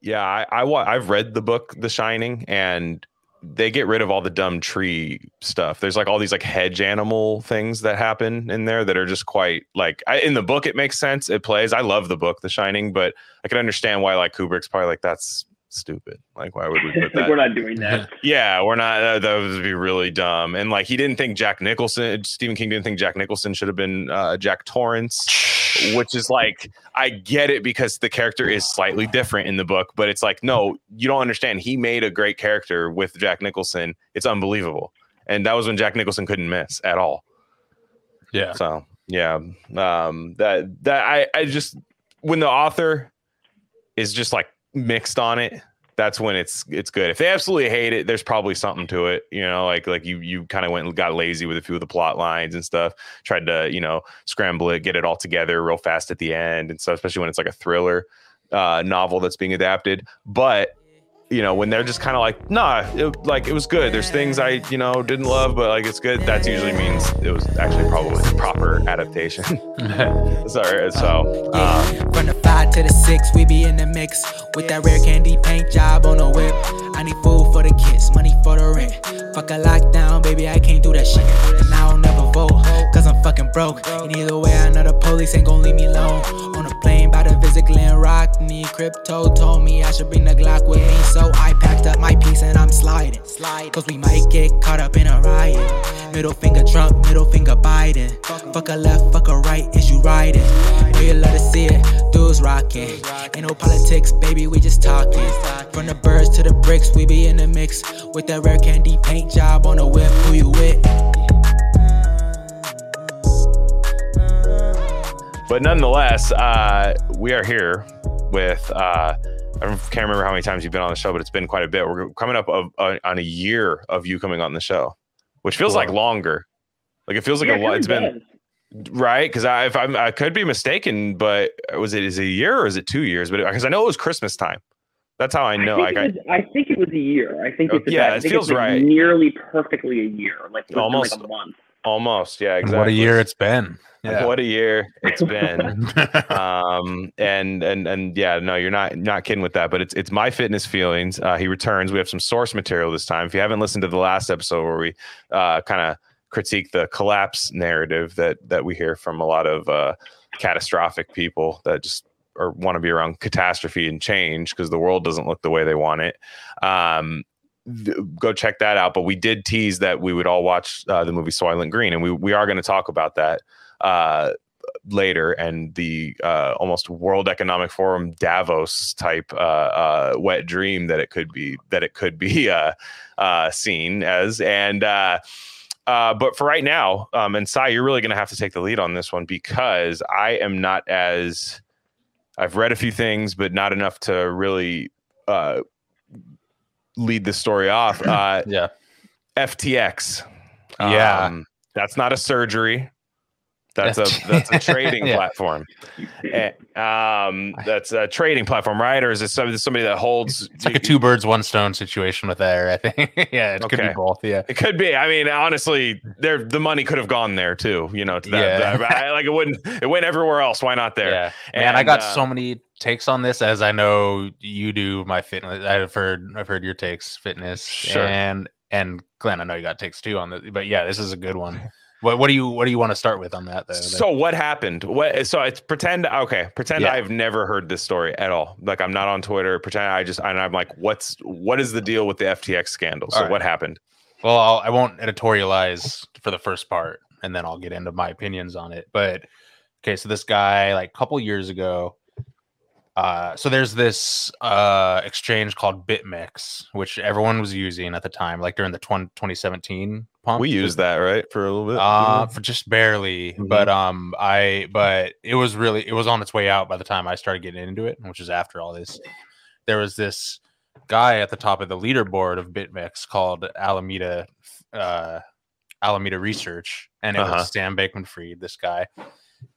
Yeah, I, I wa- I've read the book The Shining, and they get rid of all the dumb tree stuff. There's like all these like hedge animal things that happen in there that are just quite like I, in the book. It makes sense. It plays. I love the book The Shining, but I can understand why like Kubrick's probably like that's stupid. Like why would we put that? we're not doing that. Yeah, we're not. Uh, that would be really dumb. And like, he didn't think Jack Nicholson, Stephen King didn't think Jack Nicholson should have been uh, Jack Torrance, which is like, I get it because the character is slightly different in the book, but it's like, no, you don't understand. He made a great character with Jack Nicholson. It's unbelievable. And that was when Jack Nicholson couldn't miss at all. Yeah. So yeah, um, that that I I just when the author is just like mixed on it, that's when it's it's good. If they absolutely hate it, there's probably something to it. You know, like like you you kind of went and got lazy with a few of the plot lines and stuff. Tried to you know scramble it, get it all together real fast at the end and stuff. Especially when it's like a thriller uh, novel that's being adapted. But you know, when they're just kind of like, nah, it, like it was good. There's things I, you know, didn't love, but like it's good. That usually means it was actually probably proper adaptation. Sorry. So, um, From the five to the six, we be in the mix with that rare candy paint job on the whip. I need food for the kids, money for the rent. Fuck a lockdown, baby, I can't do that shit. And I don't never vote, cause I'm fucking broke. And either way, I know the police ain't gon' leave me alone. On a plane by the visit Glen Rock, need crypto told me I should bring the Glock with me. So I packed up my piece and I'm sliding. Cause we might get caught up in a riot. Middle finger Trump, middle finger Biden. Fuck a left, fuck a right, is you riding? Know you love to see it, dudes rocking. Ain't no politics, baby, we just talking. From the birds to the bricks, we be in the mix. With that rare candy paint job on the whip, who you with? but nonetheless, uh, we are here with. Uh, I can't remember how many times you've been on the show, but it's been quite a bit. We're coming up of, uh, on a year of you coming on the show, which feels like longer. Like it feels like Yeah, a lot. it It's been does. right because I, if I'm, I could be mistaken, but was it is it a year or is it two years? But because I know it was Christmas time. That's how I know. I Like think, I, it was, I think it was a year. I think it's yeah, I it think feels it's like right. Nearly perfectly a year, like Almost. like a month. almost, yeah, And. What a year it's been. Yeah. What a year it's been. um and and and yeah no you're not not kidding with that but it's it's my fitness feelings uh he returns we have some source material this time if you haven't listened to the last episode where we uh kind of critique the collapse narrative that that we hear from a lot of uh catastrophic people that just or want to be around catastrophe and change because the world doesn't look the way they want it. Um th- go check that out but we did tease that we would all watch uh, the movie soylent green and we we are going to talk about that uh later and the uh, almost World Economic Forum Davos type uh, uh, wet dream that it could be that it could be uh, seen as and uh, but for right now um, and Sai you're really going to have to take the lead on this one because I am not as I've read a few things but not enough to really uh, lead the story off uh, yeah. FTX Yeah. um, that's not a surgery that's a that's a trading Yeah. platform Eh, um that's a trading platform right or is it somebody, somebody that holds It's like a two birds, one stone situation with there, I think. yeah, it could be both. Yeah. it could be i mean honestly there the money could have gone there too you know to that, Yeah. that- I- like it wouldn't it went everywhere else why not there Yeah. Man, I got uh, so many takes on this as I know you do my fitness. I've heard I've heard your takes, fitness. Sure. And and Glenn, I know you got takes too on this, but yeah, this is a good one. What what do you what do you want to start with on that though? so what happened what so it's pretend okay pretend Yeah. i've never heard this story at all like i'm not on twitter pretend i just and i'm like what's what is the deal with the ftx scandal so right. what happened Well, I'll, I won't editorialize for the first part, and then I'll get into my opinions on it. But okay, so this guy, like a couple years ago, uh, so there's this uh, exchange called BitMEX, which everyone was using at the time, like during the 20, 2017 pump. we used that right for a little bit uh, for just barely, Mhm. but um, I but it was really it was on its way out by the time I started getting into it, which is after all this. There was this guy at the top of the leaderboard of BitMEX called Alameda uh, Alameda Research, and it Uh-huh. was Sam Bankman-Fried, this guy,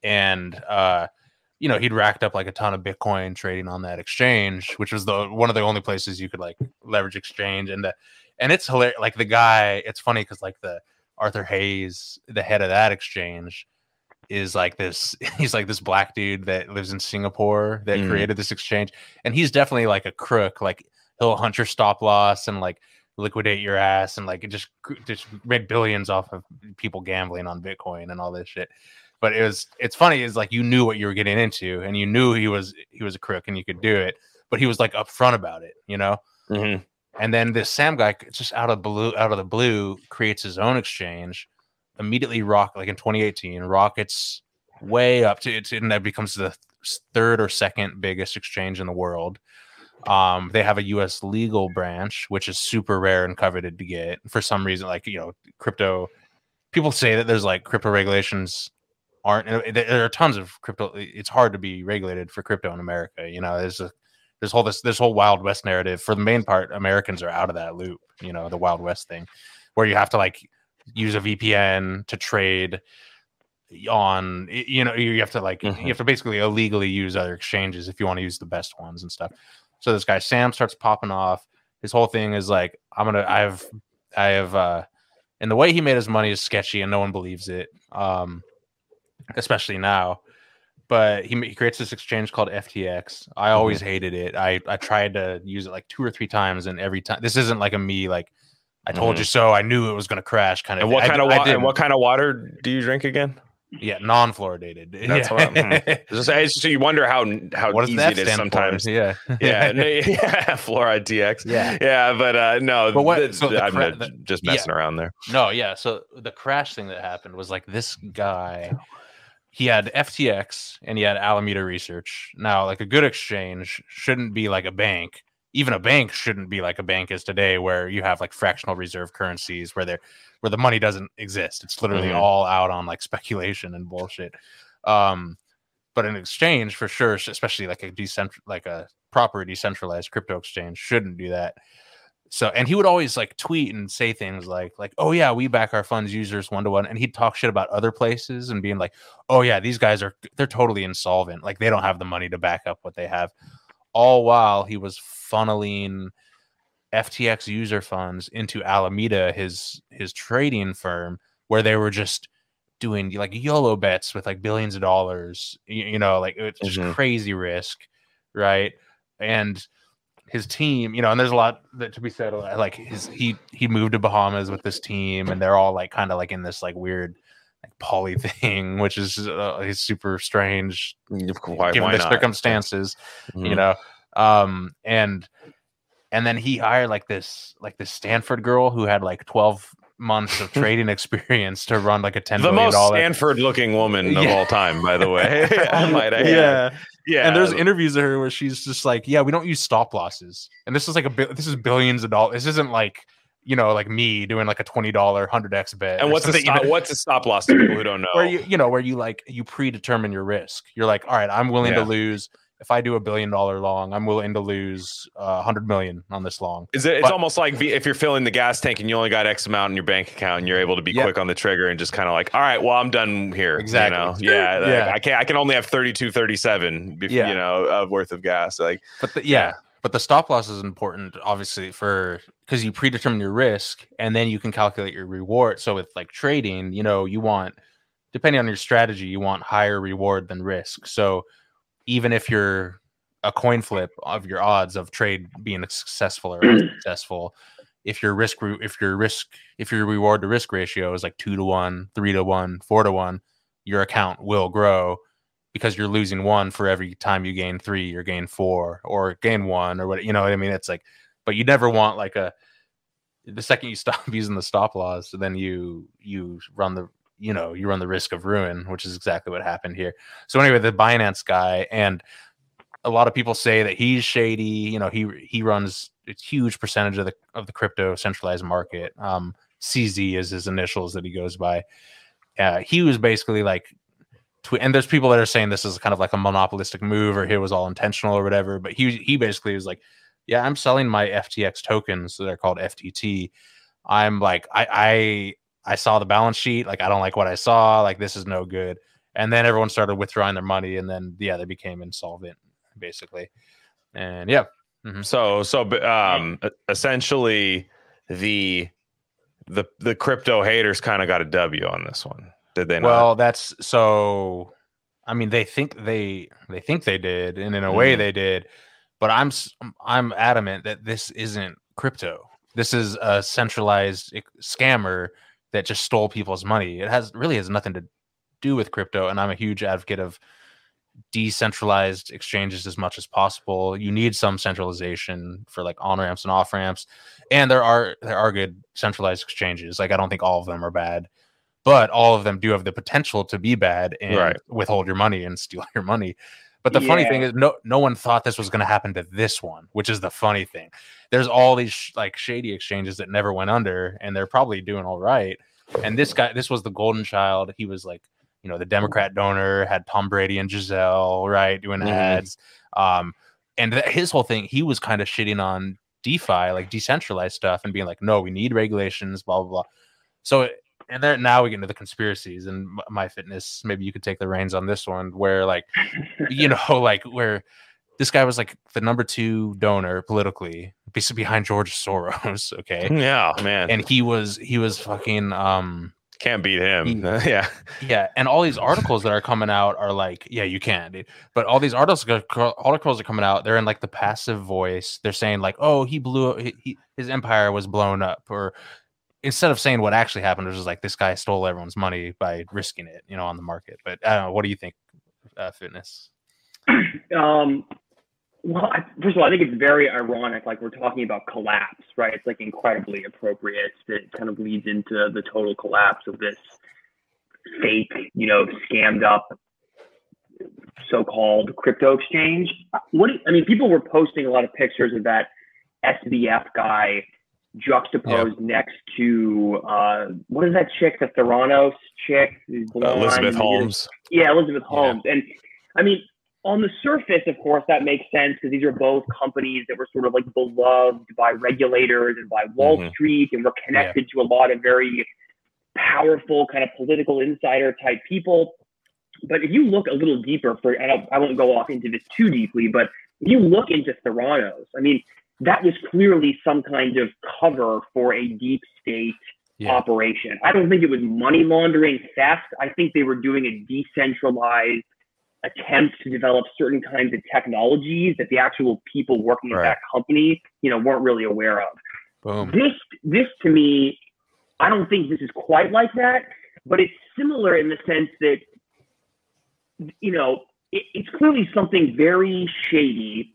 and uh, you know he'd racked up like a ton of Bitcoin trading on that exchange, which was the one of the only places you could like leverage exchange, and the and it's hilarious. Like the guy, it's funny because like the Arthur Hayes, the head of that exchange, is like this he's like this black dude that lives in Singapore that Mm. created this exchange and he's definitely like a crook like he'll hunt your stop loss and like liquidate your ass and like just just make billions off of people gambling on bitcoin and all this shit but it was it's funny is like you knew what you were getting into and you knew he was he was a crook and you could do it but he was like upfront about it you know Mhm. and then this Sam guy just out of blue, out of the blue, creates his own exchange. Immediately, rock like in 2018, rockets way up to it, and that becomes the third or second biggest exchange in the world. Um, they have a U.S. legal branch, which is super rare and coveted to get for some reason. Like you know, crypto people say that there's like crypto regulations aren't. There are tons of crypto. It's hard to be regulated for crypto in America. You know, there's a this whole this this whole wild west narrative for the main part americans are out of that loop you know the wild west thing where you have to like use a vpn to trade on you know you have to like Mhm. you have to basically illegally use other exchanges if you want to use the best ones and stuff so this guy sam starts popping off his whole thing is like i'm gonna i have i have uh and the way he made his money is sketchy and no one believes it um especially now but he, he creates this exchange called FTX. I mm-hmm. always hated it. I I tried to use it like two or three times, and every time this isn't like a me like I told mm-hmm. you so. I knew it was going to crash. Kind of. And what thing. I kind of water? And what kind of water do you drink again? Yeah, non-fluoridated. That's yeah. what I'm- hmm. just- it's just- you wonder how how what easy it is stand for? sometimes. Yeah. yeah, no, yeah, fluoride TX. Yeah. yeah, but uh, no, But what- th- so I'm cra- not the- just yeah. messing around there. No, yeah. So the crash thing that happened was like this guy, he had FTX and he had Alameda Research. Now, like a good exchange shouldn't be like a bank. Even a bank shouldn't be like a bank is today, where you have like fractional reserve currencies where they're where the money doesn't exist. It's literally Mhm. all out on like speculation and bullshit. Um, but an exchange for sure, especially like a decent like a proper decentralized crypto exchange, shouldn't do that so and he would always like tweet and say things like like oh yeah we back our funds users one to one and he'd talk shit about other places and being like oh yeah these guys are they're totally insolvent like they don't have the money to back up what they have all while he was funneling ftx user funds into alameda his his trading firm where they were just doing like yolo bets with like billions of dollars you, you know like it's just Mhm. crazy risk right and his team, you know, and there's a lot that to be said. uh, Like his he he moved to Bahamas with this team, and they're all like kind of like in this like weird like poly thing, which is uh, super strange Why, given why the not? circumstances, you Mhm. know. Um, and and then he hired like this like this Stanford girl who had like 12 months of trading experience to run like a ten the most. Stanford-looking woman of Yeah. all time, by the way. I might add. yeah. yeah. And there's interviews of her where she's just like, "Yeah, we don't use stop losses." And this is like a bi- this is billions of dollars. This isn't like you know like me doing like a twenty dollar hundred x bet. and what's a something, you stop, know, what's a stop loss to people who don't know? where you you know where you like you predetermine your risk. You're like, all right, I'm willing Yeah. to lose. If I do a billion dollar long, I'm willing to lose a hundred million on this long. Is it? It's But- almost like if you're filling the gas tank and you only got X amount in your bank account, and you're able to be Yeah. quick on the trigger and just kind of like, all right, well, I'm done here. you Exactly. know? Yeah. like, Yeah. I can't. I can only have 32, 37. Yeah. You know, uh, worth of gas. Like, But the, yeah, but the stop loss is important, obviously, for because you predetermine your risk and then you can calculate your reward. So with like trading, you know, you want depending on your strategy, you want higher reward than risk. So even if you're a coin flip of your odds of trade being successful or unsuccessful, if your risk if your risk if your reward to risk ratio is like two to one, three to one, four to one, your account will grow because you're losing one for every time you gain three or gain four or gain one or what you know what I mean. It's like, but you never want like a the second you stop using the stop loss, then you you run the you know you run the risk of ruin, which is exactly what happened here. So anyway, the Binance guy and a lot of people say that he's shady. You know, he he runs a huge percentage of the of the crypto centralized market. Um, CZ is his initials that he goes by. Uh, he was basically like tw- and there's people that are saying this is kind of like a monopolistic move or it was all intentional or whatever but he he basically was like yeah i'm selling my ftx tokens so they're called ftt i'm like I i i i saw the balance sheet like i don't like what i saw like this is no good and then everyone started withdrawing their money and then yeah they became insolvent basically and yeah so, so, b- um, essentially, the the the crypto haters kind of got a W on this one. Did they not? Well, that's so. I mean, they think they they think they did, and in a way Mhm. they did. But I'm I'm adamant that this isn't crypto. This is a centralized scammer that just stole people's money. It has really has nothing to do with crypto, and I'm a huge advocate of decentralized exchanges as much as possible. You need some centralization for like on ramps and off ramps, and there are there are good centralized exchanges. Like I don't think all of them are bad, but all of them do have the potential to be bad and Right. withhold your money and steal your money. But the funny thing is, no no one thought this was going to happen to this one, which is the funny thing. There's all these sh- like shady exchanges that never went under, and they're probably doing all right. And this guy, this was the golden child. He was like, you know, the Democrat donor had Tom Brady and Giselle, right, doing Mhm. ads. Um, and his whole thing, he was kind of shitting on DeFi, like decentralized stuff, and being like, no, we need regulations, blah blah blah. So, and then now we get into the conspiracies and my fitness. Maybe you could take the reins on this one, where like, you know, like where this guy was like the number two donor politically, behind George Soros. Okay, yeah, man, and he was he was fucking um can't beat him. he- yeah, yeah, and all these articles that are coming out are like, yeah, you can, dude. But all these articles, articles are coming out. They're in like the passive voice. They're saying like, oh, he blew, he, his empire was blown up, or instead of saying what actually happened, it was just like this guy stole everyone's money by risking it, you know, on the market. But I don't know. What do you think, uh, fitness? Um, well, I, first of all, I think it's very ironic. Like we're talking about collapse, right? It's like incredibly appropriate. That kind of leads into the total collapse of this fake, you know, scammed up so-called crypto exchange. What I mean, people were posting a lot of pictures of that SBF guy juxtaposed next to uh, what is that chick, the Theranos chick, blonde Elizabeth Holmes. yeah, Elizabeth Yeah. Holmes. And I mean, on the surface, of course, that makes sense because these are both companies that were sort of like beloved by regulators and by Wall Mhm. Street and were connected to a lot of very powerful kind of political insider type people. But if you look a little deeper for, and I, I won't go off into this too deeply, but if you look into Theranos, I mean, that was clearly some kind of cover for a deep state Yeah. operation. I don't think it was money laundering theft. I think they were doing a decentralized attempt to develop certain kinds of technologies that the actual people working at that company, you know, weren't really aware of. Boom. This this to me, I don't think this is quite like that, but it's similar in the sense that you know, it, it's clearly something very shady,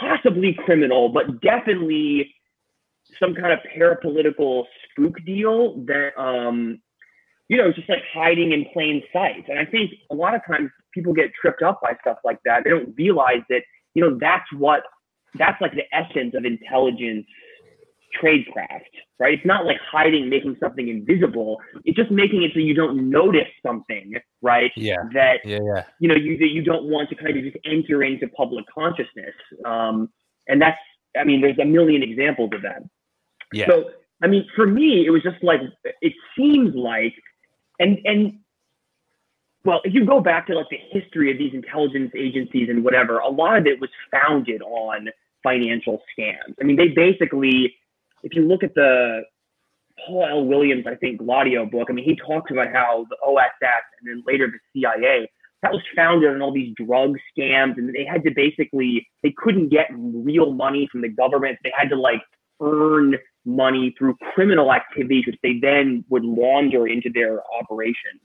possibly criminal, but definitely some kind of parapolitical spook deal that um you know, just like hiding in plain sight. And I think a lot of times people get tripped up by stuff like that. They don't realize that, you know, that's what that's like the essence of intelligence tradecraft, right? It's not like hiding, making something invisible. It's just making it so you don't notice something, right? Yeah. That Yeah. Yeah. you know you that you don't want to kind of just enter into public consciousness. Um, and that's I mean, there's a million examples of that. Yeah. So I mean, for me, it was just like it seems like, and and well, if you go back to like the history of these intelligence agencies and whatever, a lot of it was founded on financial scams. I mean, they basically, if you look at the Paul L. Williams, I think Gladio book, I mean, he talks about how the OSS and then later the CIA that was founded on all these drug scams, and they had to basically they couldn't get real money from the government. They had to like earn money through criminal activities, which they then would launder into their operation.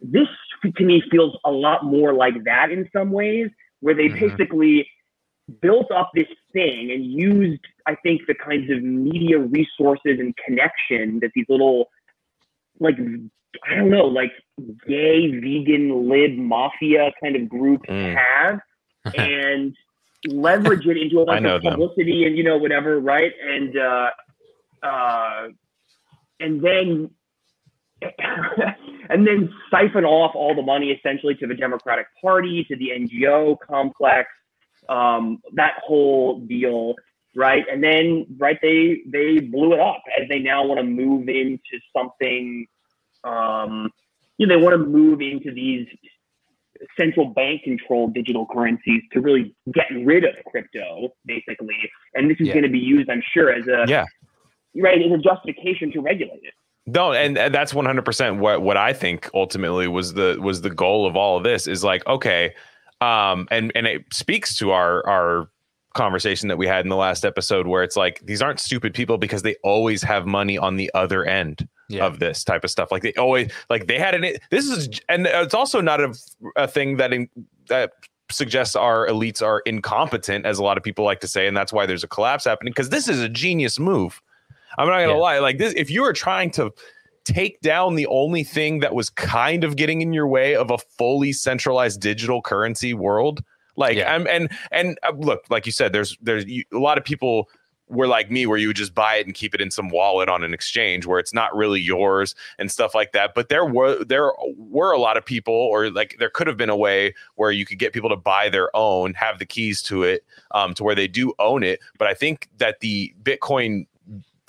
This to me feels a lot more like that in some ways, where they Mhm. basically built up this thing and used, I think, the kinds of media resources and connection that these little, like, I don't know, like gay, vegan, lib mafia kind of groups Mm. have, and leverage it into a bunch of them. publicity and you know whatever, right? And uh, uh, and then and then siphon off all the money essentially to the Democratic Party, to the NGO complex, um, that whole deal, right? And then right they they blew it up as they now want to move into something. Um, you know, they want to move into these central bank controlled digital currencies to really get rid of crypto, basically. And this is Yeah. going to be used, I'm sure, as a Yeah. right as a justification to regulate it. No, and, and that's 100% what what I think ultimately was the was the goal of all of this is like okay um and and it speaks to our our conversation that we had in the last episode where it's like these aren't stupid people because they always have money on the other end Yeah. of this type of stuff like they always like they had an this is and it's also not a, a thing that in, that suggests our elites are incompetent as a lot of people like to say and that's why there's a collapse happening because this is a genius move i'm not gonna Yeah. lie like this if you were trying to take down the only thing that was kind of getting in your way of a fully centralized digital currency world? Like Yeah. I'm, and and uh, look like you said there's there's you, a lot of people were like me where you would just buy it and keep it in some wallet on an exchange where it's not really yours and stuff like that. But there were there were a lot of people or like there could have been a way where you could get people to buy their own have the keys to it um, to where they do own it. But i think that the bitcoin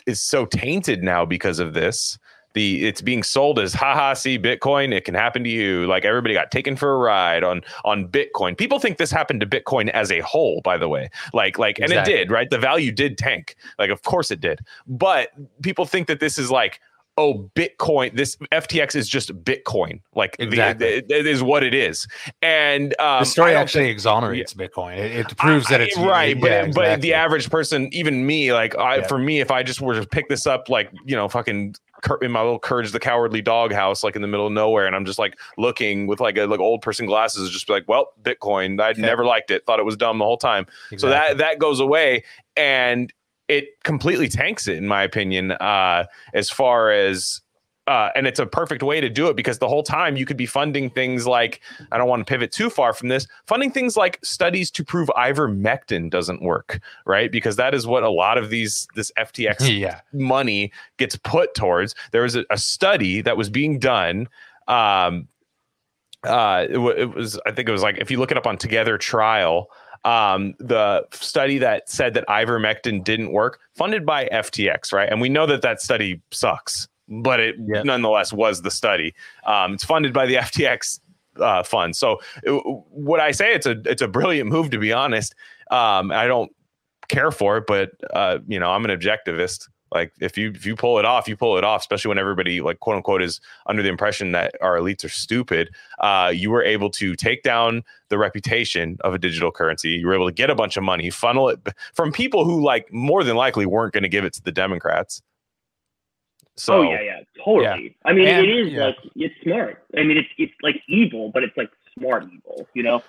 is so tainted now because of this the it's being sold as haha see bitcoin it can happen to you. Like everybody got taken for a ride on on bitcoin. People think this happened to bitcoin as a whole by the way. Like like and it did right? The value did tank. Like of course it did. But people think that this is like oh bitcoin this ftx is just bitcoin. Like the- Exactly. it- it is what it is. And um, the story I actually exonerates Bitcoin. It, it proves that it's right, but yeah, but exactly. the average person, even me, like I, Yeah. for me, if I just were to pick this up, like you know, fucking in my little Courage the Cowardly Dog house, like in the middle of nowhere, and I'm just like looking with like a like old person glasses, just be like, well, Bitcoin, I'd never liked it, thought it was dumb the whole time. So that that goes away, and it completely tanks it, in my opinion, uh, as far as. Uh, and it's a perfect way to do it because the whole time you could be funding things like I don't want to pivot too far from this, funding things like studies to prove ivermectin doesn't work, right? Because that is what a lot of these this FTX yeah, money gets put towards. There was a, a study that was being done. Um, uh, it, wa- it was, I think it was like, if you look it up on Together Trial, um, the study that said that ivermectin didn't work, funded by FTX, right? And we know that that study sucks, but it nonetheless was the study. Um, it's funded by the FTX uh, fund. So, it, what I say, it's a it's a brilliant move to be honest. Um, I don't care for it, but uh, you know, I'm an objectivist. Like if you if you pull it off, you pull it off, especially when everybody like quote unquote is under the impression that our elites are stupid. Uh, you were able to take down the reputation of a digital currency. You were able to get a bunch of money, funnel it from people who like more than likely weren't going to give it to the Democrats. So oh yeah, yeah, totally. I mean, And- it is yeah. like it's smart. I mean, it's it's like evil, but it's like smart evil. You know?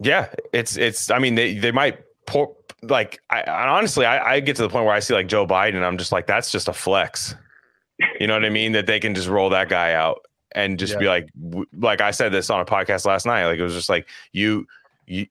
Yeah, it's it's. I mean, they they might pour like. I, I honestly, I, I get to the point where I see like Joe Biden, and I'm just like, that's just a flex. You know what I mean? That they can just roll that guy out and just be like, w- like I said this on a podcast last night. Like it was just like you, you.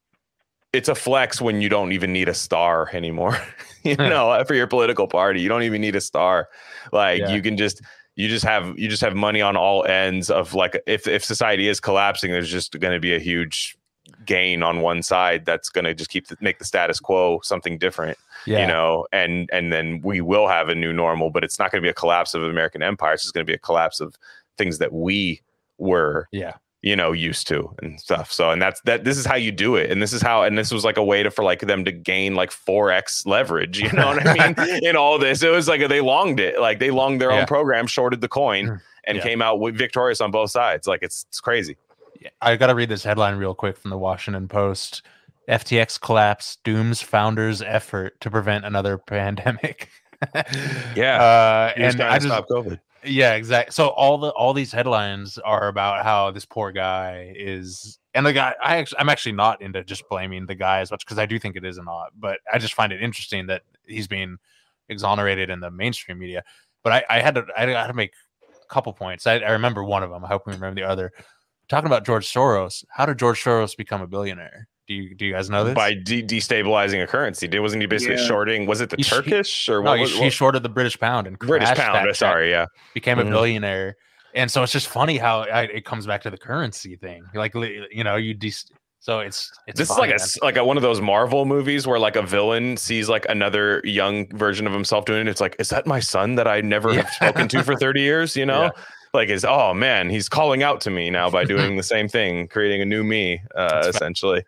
It's a flex when you don't even need a star anymore. you know, for your political party, you don't even need a star. Like Yeah. you can just. You just have you just have money on all ends of like if if society is collapsing, there's just going to be a huge gain on one side that's going to just keep the, make the status quo something different yeah, you know and and then we will have a new normal but it's not going to be a collapse of american empire it's just going to be a collapse of things that we were yeah, you know used to and stuff so and that's that this is how you do it and this is how and this was like a way to for like them to gain like 4x leverage you know what i mean in all this it was like they longed it like they longed their Yeah. own program shorted the coin and Yeah. came out victorious on both sides like it's it's crazy I got to read this headline real quick from the Washington Post. FTX collapse dooms founders' effort to prevent another pandemic. Yeah. uh, and I just covid Yeah, exactly. So all the all these headlines are about how this poor guy is, and the guy. I actually, I'm actually not into just blaming the guy as much because I do think it is a not, but I just find it interesting that he's being exonerated in the mainstream media. But I, I had to, I had to make a couple points. I, I remember one of them. I hope we remember the other. Talking about George Soros. How did George Soros become a billionaire? Do you do you guys know this? by de- destabilizing a currency. Did wasn't he basically Yeah. shorting? Was it the He Turkish or no, what? he, was, he what- shorted the British pound and British pound. that uh. Sorry, yeah. became Mhm. a billionaire and so it's just funny how I, it comes back to the currency thing like you know you de- so it's it's This is like a like a, one of those Marvel movies where like a villain sees like another young version of himself doing it. It's like, is that my son that I never Yeah. have spoken to for thirty years? You know, Yeah. like is oh man, he's calling out to me now by doing the same thing, creating a new me, uh, That's fa- essentially.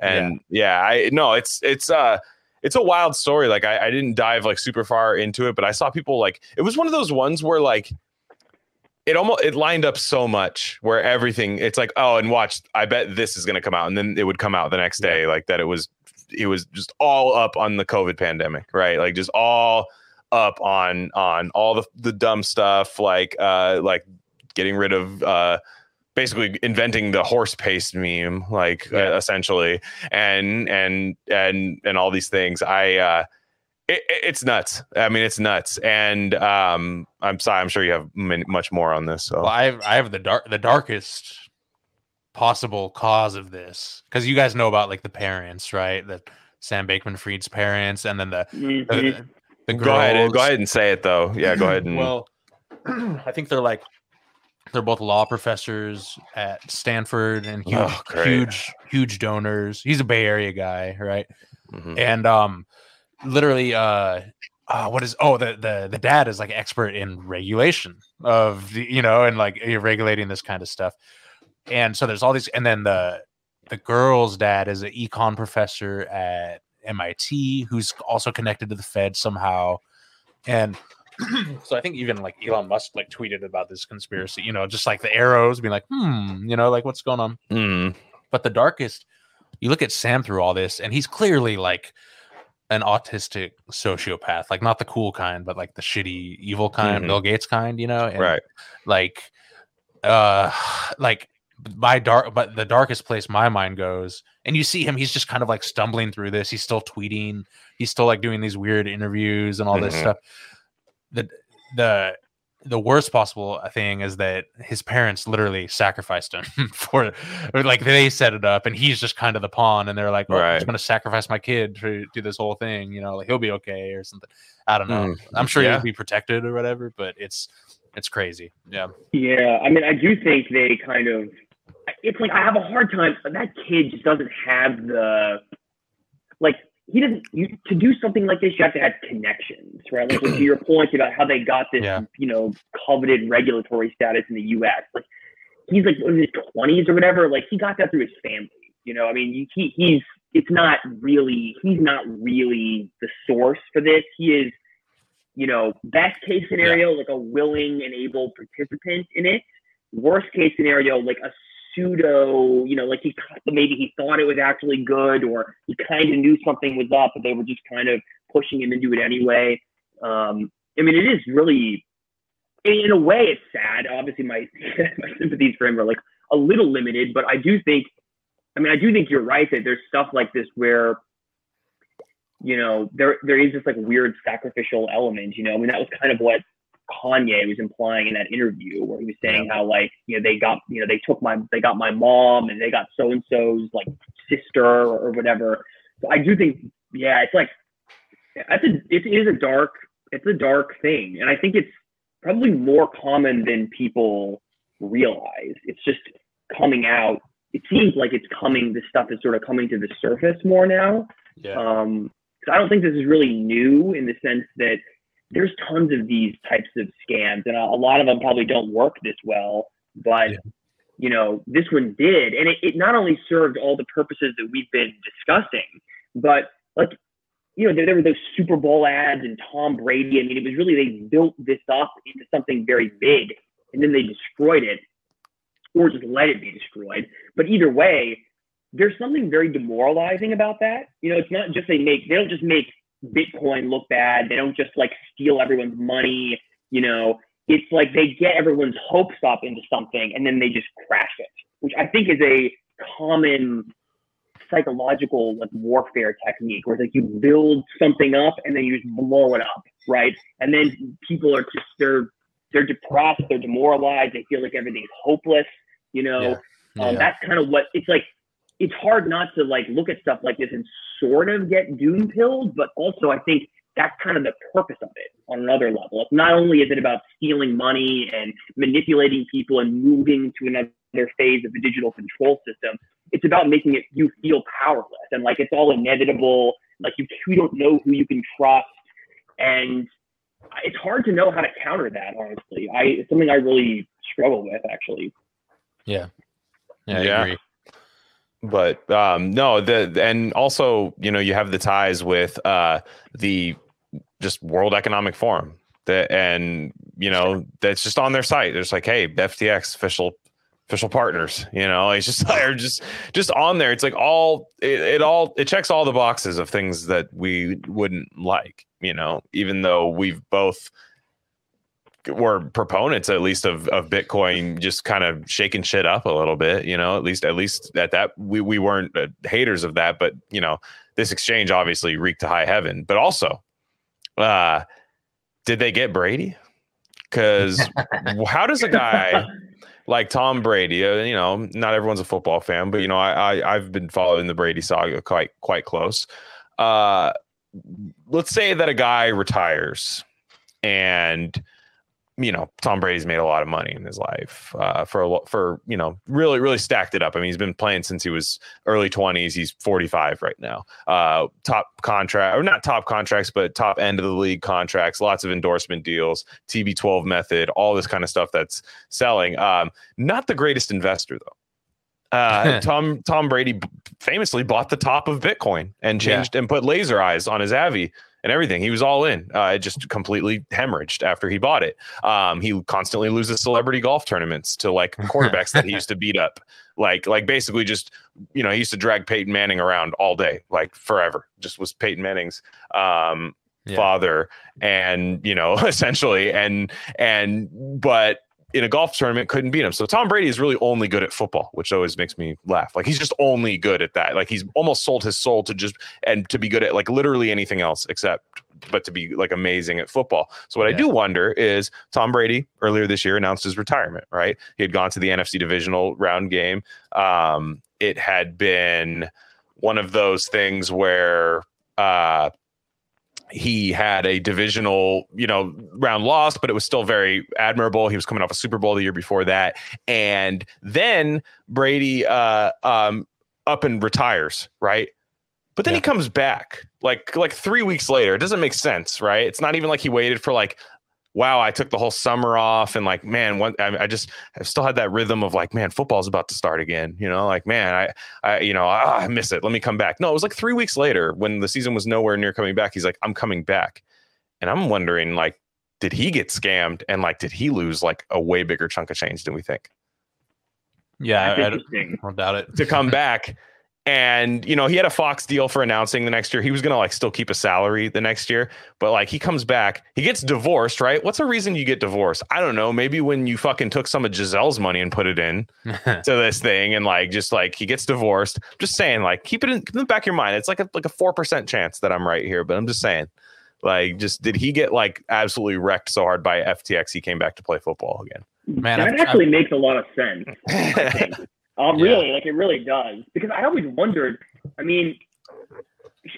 And yeah. I no, it's it's uh it's a wild story. Like I, I didn't dive like super far into it, but I saw people like it was one of those ones where like it almost it lined up so much where everything it's like oh and watch I bet this is gonna come out and then it would come out the next day like that it was it was just all up on the COVID pandemic right like just all up on on all the the dumb stuff like uh like getting rid of uh basically inventing the horse paste meme like Yeah. uh, essentially. And and and and all these things. I uh it, it- it's nuts. I mean it's nuts. And um i'm sorry i'm sure you have many, much more on this so. Well, I have I have the dark the darkest possible cause of this. Because you guys know about like the parents, right? The Sam Bankman-Fried's parents, and then the Mhm. the, the go ahead and go ahead and say it though. Yeah go ahead and Well, I think they're like they're both law professors at Stanford and huge, Oh, huge, huge donors. He's a Bay Area guy, right? Mhm. And um, literally, uh, uh, what is? Oh, the the the dad is like expert in regulation of the, you know, and like regulating this kind of stuff. And so there's all these, and then the the girl's dad is an econ professor at MIT who's also connected to the Fed somehow. And so I think even like Elon Musk like tweeted about this conspiracy, you know, just like the arrows being like, hmm, you know, like what's going on. Mhm. But the darkest, you look at Sam through all this, and he's clearly like an autistic sociopath, like not the cool kind, but like the shitty, evil kind, Mhm. Bill Gates kind, you know? And right like uh like my dark but the darkest place my mind goes and you see him he's just kind of like stumbling through this he's still tweeting he's still like doing these weird interviews and all this Mhm. stuff the the the worst possible thing is that his parents literally sacrificed him for or like they set it up and he's just kind of the pawn and they're like oh, i'm just going to sacrifice my kid to do this whole thing you know like he'll be okay or something i don't know Mm, i'm sure yeah. he'll be protected or whatever but it's it's crazy yeah Yeah, I mean, I do think they kind of. It's like I have a hard time. That kid just doesn't have the, like he doesn't. You to do something like this, you have to have connections, right? Like to your point about how they got this, Yeah. you know, coveted regulatory status in the U.S. Like he's like in his twenties or whatever. Like he got that through his family. You know, I mean, he he's. It's not really. He's not really the source for this. He is you know, best case scenario, like a willing and able participant in it. Worst case scenario, like a pseudo, you know, like he maybe he thought it was actually good, or he kind of knew something was up, but they were just kind of pushing him into it anyway. Um, I mean, it is really, in a way, it's sad. Obviously, my my sympathies for him are like a little limited, but I do think, I mean, I do think you're right that there's stuff like this where you know, there there is this like weird sacrificial element, you know. I mean, that was kind of what Kanye was implying in that interview where he was saying how like, you know, they got, you know, they took my they got my mom and they got so and so's like sister or whatever. So I do think, yeah, it's like that's a it is a dark it's a dark thing. And I think it's probably more common than people realize. It's just coming out. It seems like it's coming, this stuff is sort of coming to the surface more now. yeah Um, I don't think this is really new in the sense that there's tons of these types of scams, and a, a lot of them probably don't work this well. But Yeah. you know, this one did, and it, it not only served all the purposes that we've been discussing, but like you know, there, there were those Super Bowl ads and Tom Brady. I mean, it was really they built this up into something very big, and then they destroyed it, or just let it be destroyed. But either way, there's something very demoralizing about that. You know, it's not just they make they don't just make Bitcoin look bad. They don't just like steal everyone's money. You know, it's like they get everyone's hopes up into something and then they just crash it, which I think is a common psychological like warfare technique where it's like you build something up and then you just blow it up, right? And then people are just they're they're depressed, they're demoralized, they feel like everything's hopeless, you know. Yeah. Um, That's kind of what it's like. It's hard not to like look at stuff like this and sort of get doom pilled, but also I think that's kind of the purpose of it on another level. It's not only is it about stealing money and manipulating people and moving to another phase of the digital control system, it's about making it you feel powerless and like it's all inevitable. Like you, you don't know who you can trust, and it's hard to know how to counter that. Honestly, I it's something I really struggle with actually. Yeah. Yeah, I Yeah. agree. But um no the and also you know you have the ties with uh the just world economic forum that and you know that's just on their site. There's like hey ftx official official partners you know it's just they're just just on there. It's like all it, it all it checks all the boxes of things that we wouldn't like you know even though we've both were proponents at least of of Bitcoin just kind of shaking shit up a little bit, you know, at least at least at that we we weren't uh, haters of that, but you know, this exchange obviously reeked to high heaven. But also, uh did they get Brady? Cuz how does a guy like Tom Brady, uh, you know, not everyone's a football fan, but you know, I, I I've been following the Brady saga quite quite close. Uh let's say that a guy retires and you know, Tom Brady's made a lot of money in his life uh, for a, for you know really really stacked it up. I mean, he's been playing since he was early twenties. He's forty five right now. Uh, top contract or not top contracts, but top end of the league contracts. Lots of endorsement deals, TB12 method, all this kind of stuff that's selling. Um, not the greatest investor though. Uh, Tom Tom Brady famously bought the top of Bitcoin and changed yeah. and put laser eyes on his Avi and everything. He was all in. Uh, it just completely hemorrhaged after he bought it. Um, he constantly loses celebrity golf tournaments to like quarterbacks that he used to beat up. Like, like basically just, you know, he used to drag Peyton Manning around all day, like forever. Just was Peyton Manning's um, yeah. father, and you know, essentially, and and but in a golf tournament couldn't beat him. So Tom Brady is really only good at football, which always makes me laugh. Like he's just only good at that. Like he's almost sold his soul to just and to be good at like literally anything else except but to be like amazing at football. So what yeah. I do wonder is Tom Brady earlier this year announced his retirement, right? He had gone to the NFC divisional round game. Um, it had been one of those things where uh he had a divisional, you know, round loss, but it was still very admirable. He was coming off a Super Bowl the year before that, and then Brady uh, um, up and retires, right? But then yeah. he comes back like like three weeks later. It doesn't make sense, right? It's not even like he waited for like wow, I took the whole summer off and like, man, one, I, I just, I still had that rhythm of like, man, football's about to start again. You know, like, man, I, I, you know, ah, I miss it. Let me come back. No, it was like three weeks later when the season was nowhere near coming back. He's like, I'm coming back. And I'm wondering, like, did he get scammed and like, did he lose like a way bigger chunk of change than we think? Yeah, I, I, don't, I don't doubt it. to come back and you know he had a fox deal for announcing the next year. He was gonna like still keep a salary the next year but like he comes back he gets divorced right? What's a reason you get divorced? I don't know. Maybe when you fucking took some of giselle's money and put it in to this thing and like just like he gets divorced. Just saying like keep it in, keep it in the back of your mind. It's like a like a four percent chance that i'm right here but i'm just saying like just did he get like absolutely wrecked so hard by ftx he came back to play football again? Man that I've, actually I've, makes a lot of sense Um, yeah. really, like it really does. Because I always wondered. I mean,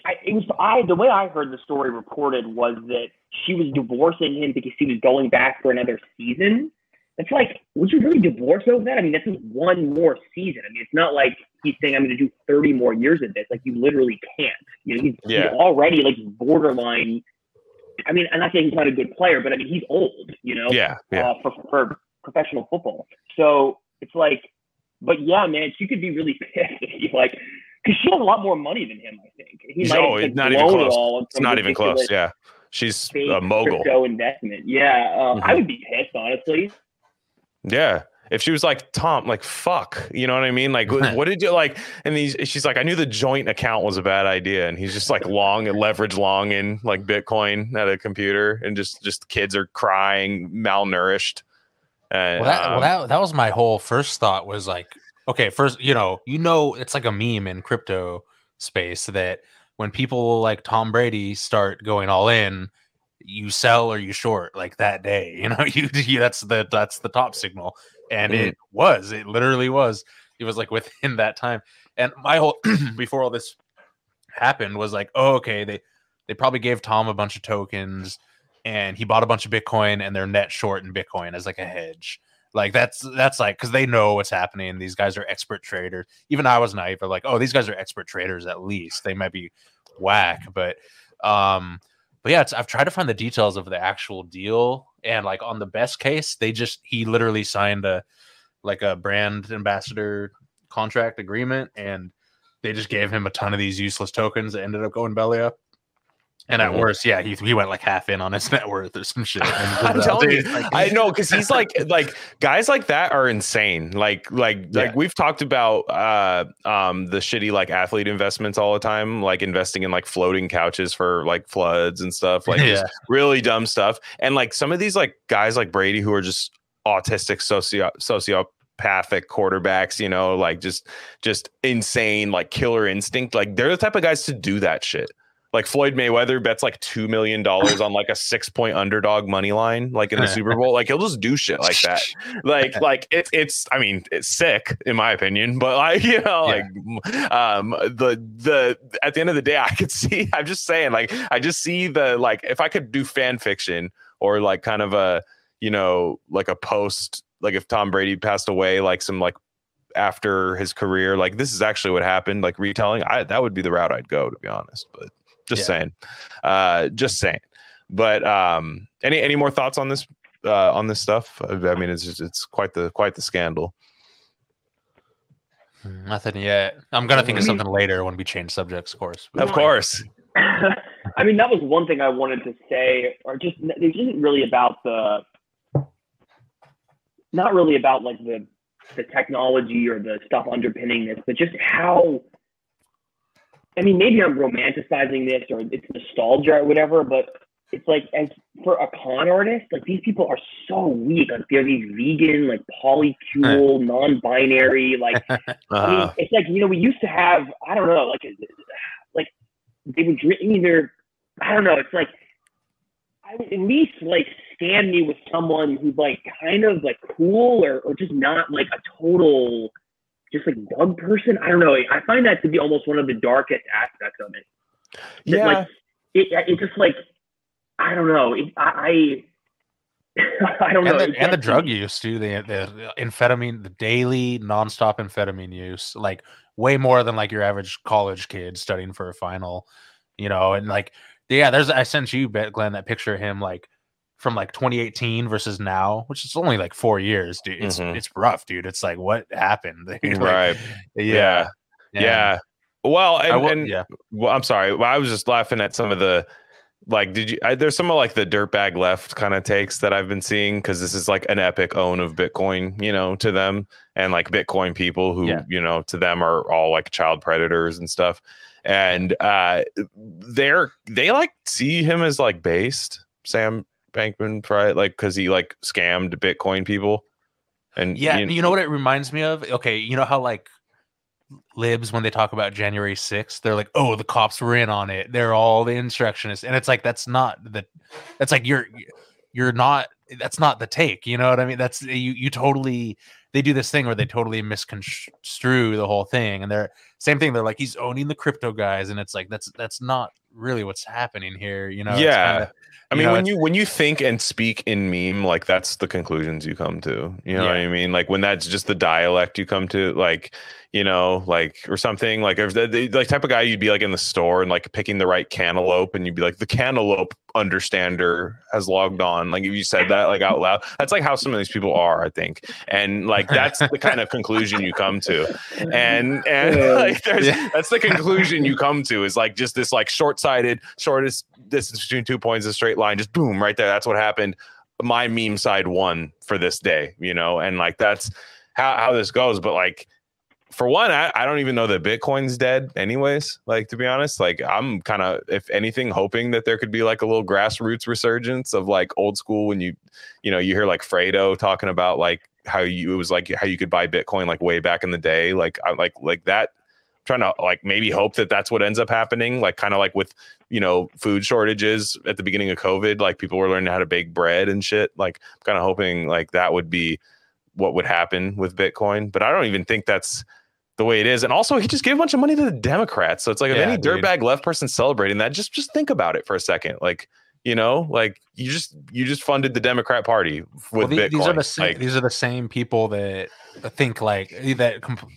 I, it was I. The way I heard the story reported was that she was divorcing him because he was going back for another season. It's like, would you really divorce over that? I mean, that's just one more season. I mean, it's not like he's saying I'm going to do 30 more years of this. Like you literally can't. You know, he's, yeah. he's already like borderline. I mean, I'm not saying he's not a good player, but I mean, he's old. You know, yeah, yeah. Uh, for, for professional football. So it's like but yeah, man, she could be really pissed. like, because she has a lot more money than him. I think he might oh, have not even close. It it's not even close. Yeah, she's a mogul. Crypto investment. Yeah, um, mm-hmm. I would be pissed honestly. Yeah. If she was like Tom, like fuck, you know what I mean? Like, what did you like? And these, she's like, I knew the joint account was a bad idea, and he's just like long and leverage long in like Bitcoin at a computer, and just just kids are crying, malnourished. Uh, well, that, um, well, that that was my whole first thought was like, okay, first, you know, you know, it's like a meme in crypto space that when people like Tom Brady start going all in, you sell or you short like that day. You know, you, you that's the that's the top signal, and mm-hmm. it was, it literally was. It was like within that time, and my whole before all this happened was like, oh, okay, they they probably gave Tom a bunch of tokens and he bought a bunch of Bitcoin and they're net short in Bitcoin as like a hedge. Like that's that's like because they know what's happening. These guys are expert traders. Even I was naive, but like, oh, these guys are expert traders at least. They might be whack, but um, but yeah, I've tried to find the details of the actual deal, and like on the best case, they just he literally signed a like a brand ambassador contract agreement, and they just gave him a ton of these useless tokens that ended up going belly up. And at Mhm. worst, yeah, he, he went like half in on his net worth or some shit. I'm telling you, like- I know because he's like like guys like that are insane. Like like Yeah. like we've talked about uh um the shitty like athlete investments all the time, like investing in like floating couches for like floods and stuff, like Yeah. really dumb stuff. And like some of these like guys like Brady who are just autistic socio sociopathic quarterbacks, you know, like just just insane, like killer instinct. Like they're the type of guys to do that shit. Like Floyd Mayweather bets like two million dollars on like a six point underdog money line, like in the Super Bowl. Like he'll just do shit like that. Like like it's it's I mean it's sick in my opinion, but like you know Yeah. like um the the at the end of the day I could see I'm just saying like I just see the like if I could do fan fiction or like kind of a you know like a post like if Tom Brady passed away like some like after his career like this is actually what happened like retelling I that would be the route I'd go to be honest but just Yeah. saying uh just saying but um any any more thoughts on this uh on this stuff I mean it's just, it's quite the quite the scandal Nothing yet. I'm gonna think of I mean- something later when we change subjects, of course. but- of course I mean, that was one thing I wanted to say, or just it isn't really about the, not really about like the the technology or the stuff underpinning this, but just how. I mean, maybe I'm romanticizing this or it's nostalgia or whatever, but it's like as for a con artist, like these people are so weak. Like they're these vegan, like polycule, non-binary, like uh-huh. I mean, it's like you know we used to have I don't know like like they would drink either I don't know it's like I would at least like stand me with someone who's like kind of like cool or or just not like a total just like bug person I don't know I find that to be almost one of the darkest aspects of it That, yeah like it it just like I don't know it, I I, I don't know and the, and the drug use too. The, the amphetamine, the daily nonstop amphetamine use, like way more than like your average college kid studying for a final, you know. And like, yeah, there's I sent you, Bet Glenn, that picture of him like from like 2018 versus now, which is only like four years, dude. It's Mhm. it's rough, dude. It's like what happened, dude? Like, right Yeah, yeah yeah, well and, will, and yeah. well i'm sorry well, i was just laughing at some of the like did you I, there's some of like the dirtbag left kind of takes that i've been seeing because this is like an epic own of bitcoin you know to them and like bitcoin people who Yeah. you know to them are all like child predators and stuff and uh they're they like see him as like based sam bankman right like because he like scammed bitcoin people and Yeah, you- you know what it reminds me of? Okay, you know how like libs when they talk about January 6th, they're like, "Oh, the cops were in on it. They're all the insurrectionists." And it's like that's not the that's like you're you're not that's not the take, you know what I mean? That's you you totally they do this thing where they totally misconstrue the whole thing and they're same thing they're like he's owning the crypto guys and it's like that's that's not really what's happening here, you know? Yeah. kinda- I mean, know, when you when you think and speak in meme, like that's the conclusions you come to. You know what I mean? Like when that's just the dialect you come to, like you know, like or something. Like if the, the like type of guy you'd be like in the store and like picking the right cantaloupe, and you'd be like, the cantaloupe understander has logged on. Like if you said that like out loud, that's like how some of these people are, I think. And like that's the kind of conclusion you come to. And and Yeah. like there's Yeah. that's the conclusion you come to is like just this like short-sighted, shortest distance between two points, a straight line, just boom, right there. That's what happened. My meme side won for this day, you know, and like that's how, how this goes. But like for one, I, I don't even know that Bitcoin's dead, anyways. Like to be honest, like I'm kind of, if anything, hoping that there could be like a little grassroots resurgence of like old school when you, you know, you hear like Fredo talking about like how you it was like how you could buy Bitcoin like way back in the day. Like I like like that. Trying to like maybe hope that that's what ends up happening. Like kind of like with you know food shortages at the beginning of COVID, like people were learning how to bake bread and shit. Like kind of hoping like that would be what would happen with Bitcoin. But I don't even think that's the way it is. And also, he just gave a bunch of money to the Democrats. So it's like if any dude. dirtbag left person celebrating that, just just think about it for a second. Like you know, like you just you just funded the Democrat Party with Well, the- Bitcoin. These are the same. like, these are the same people that think like that. Comp-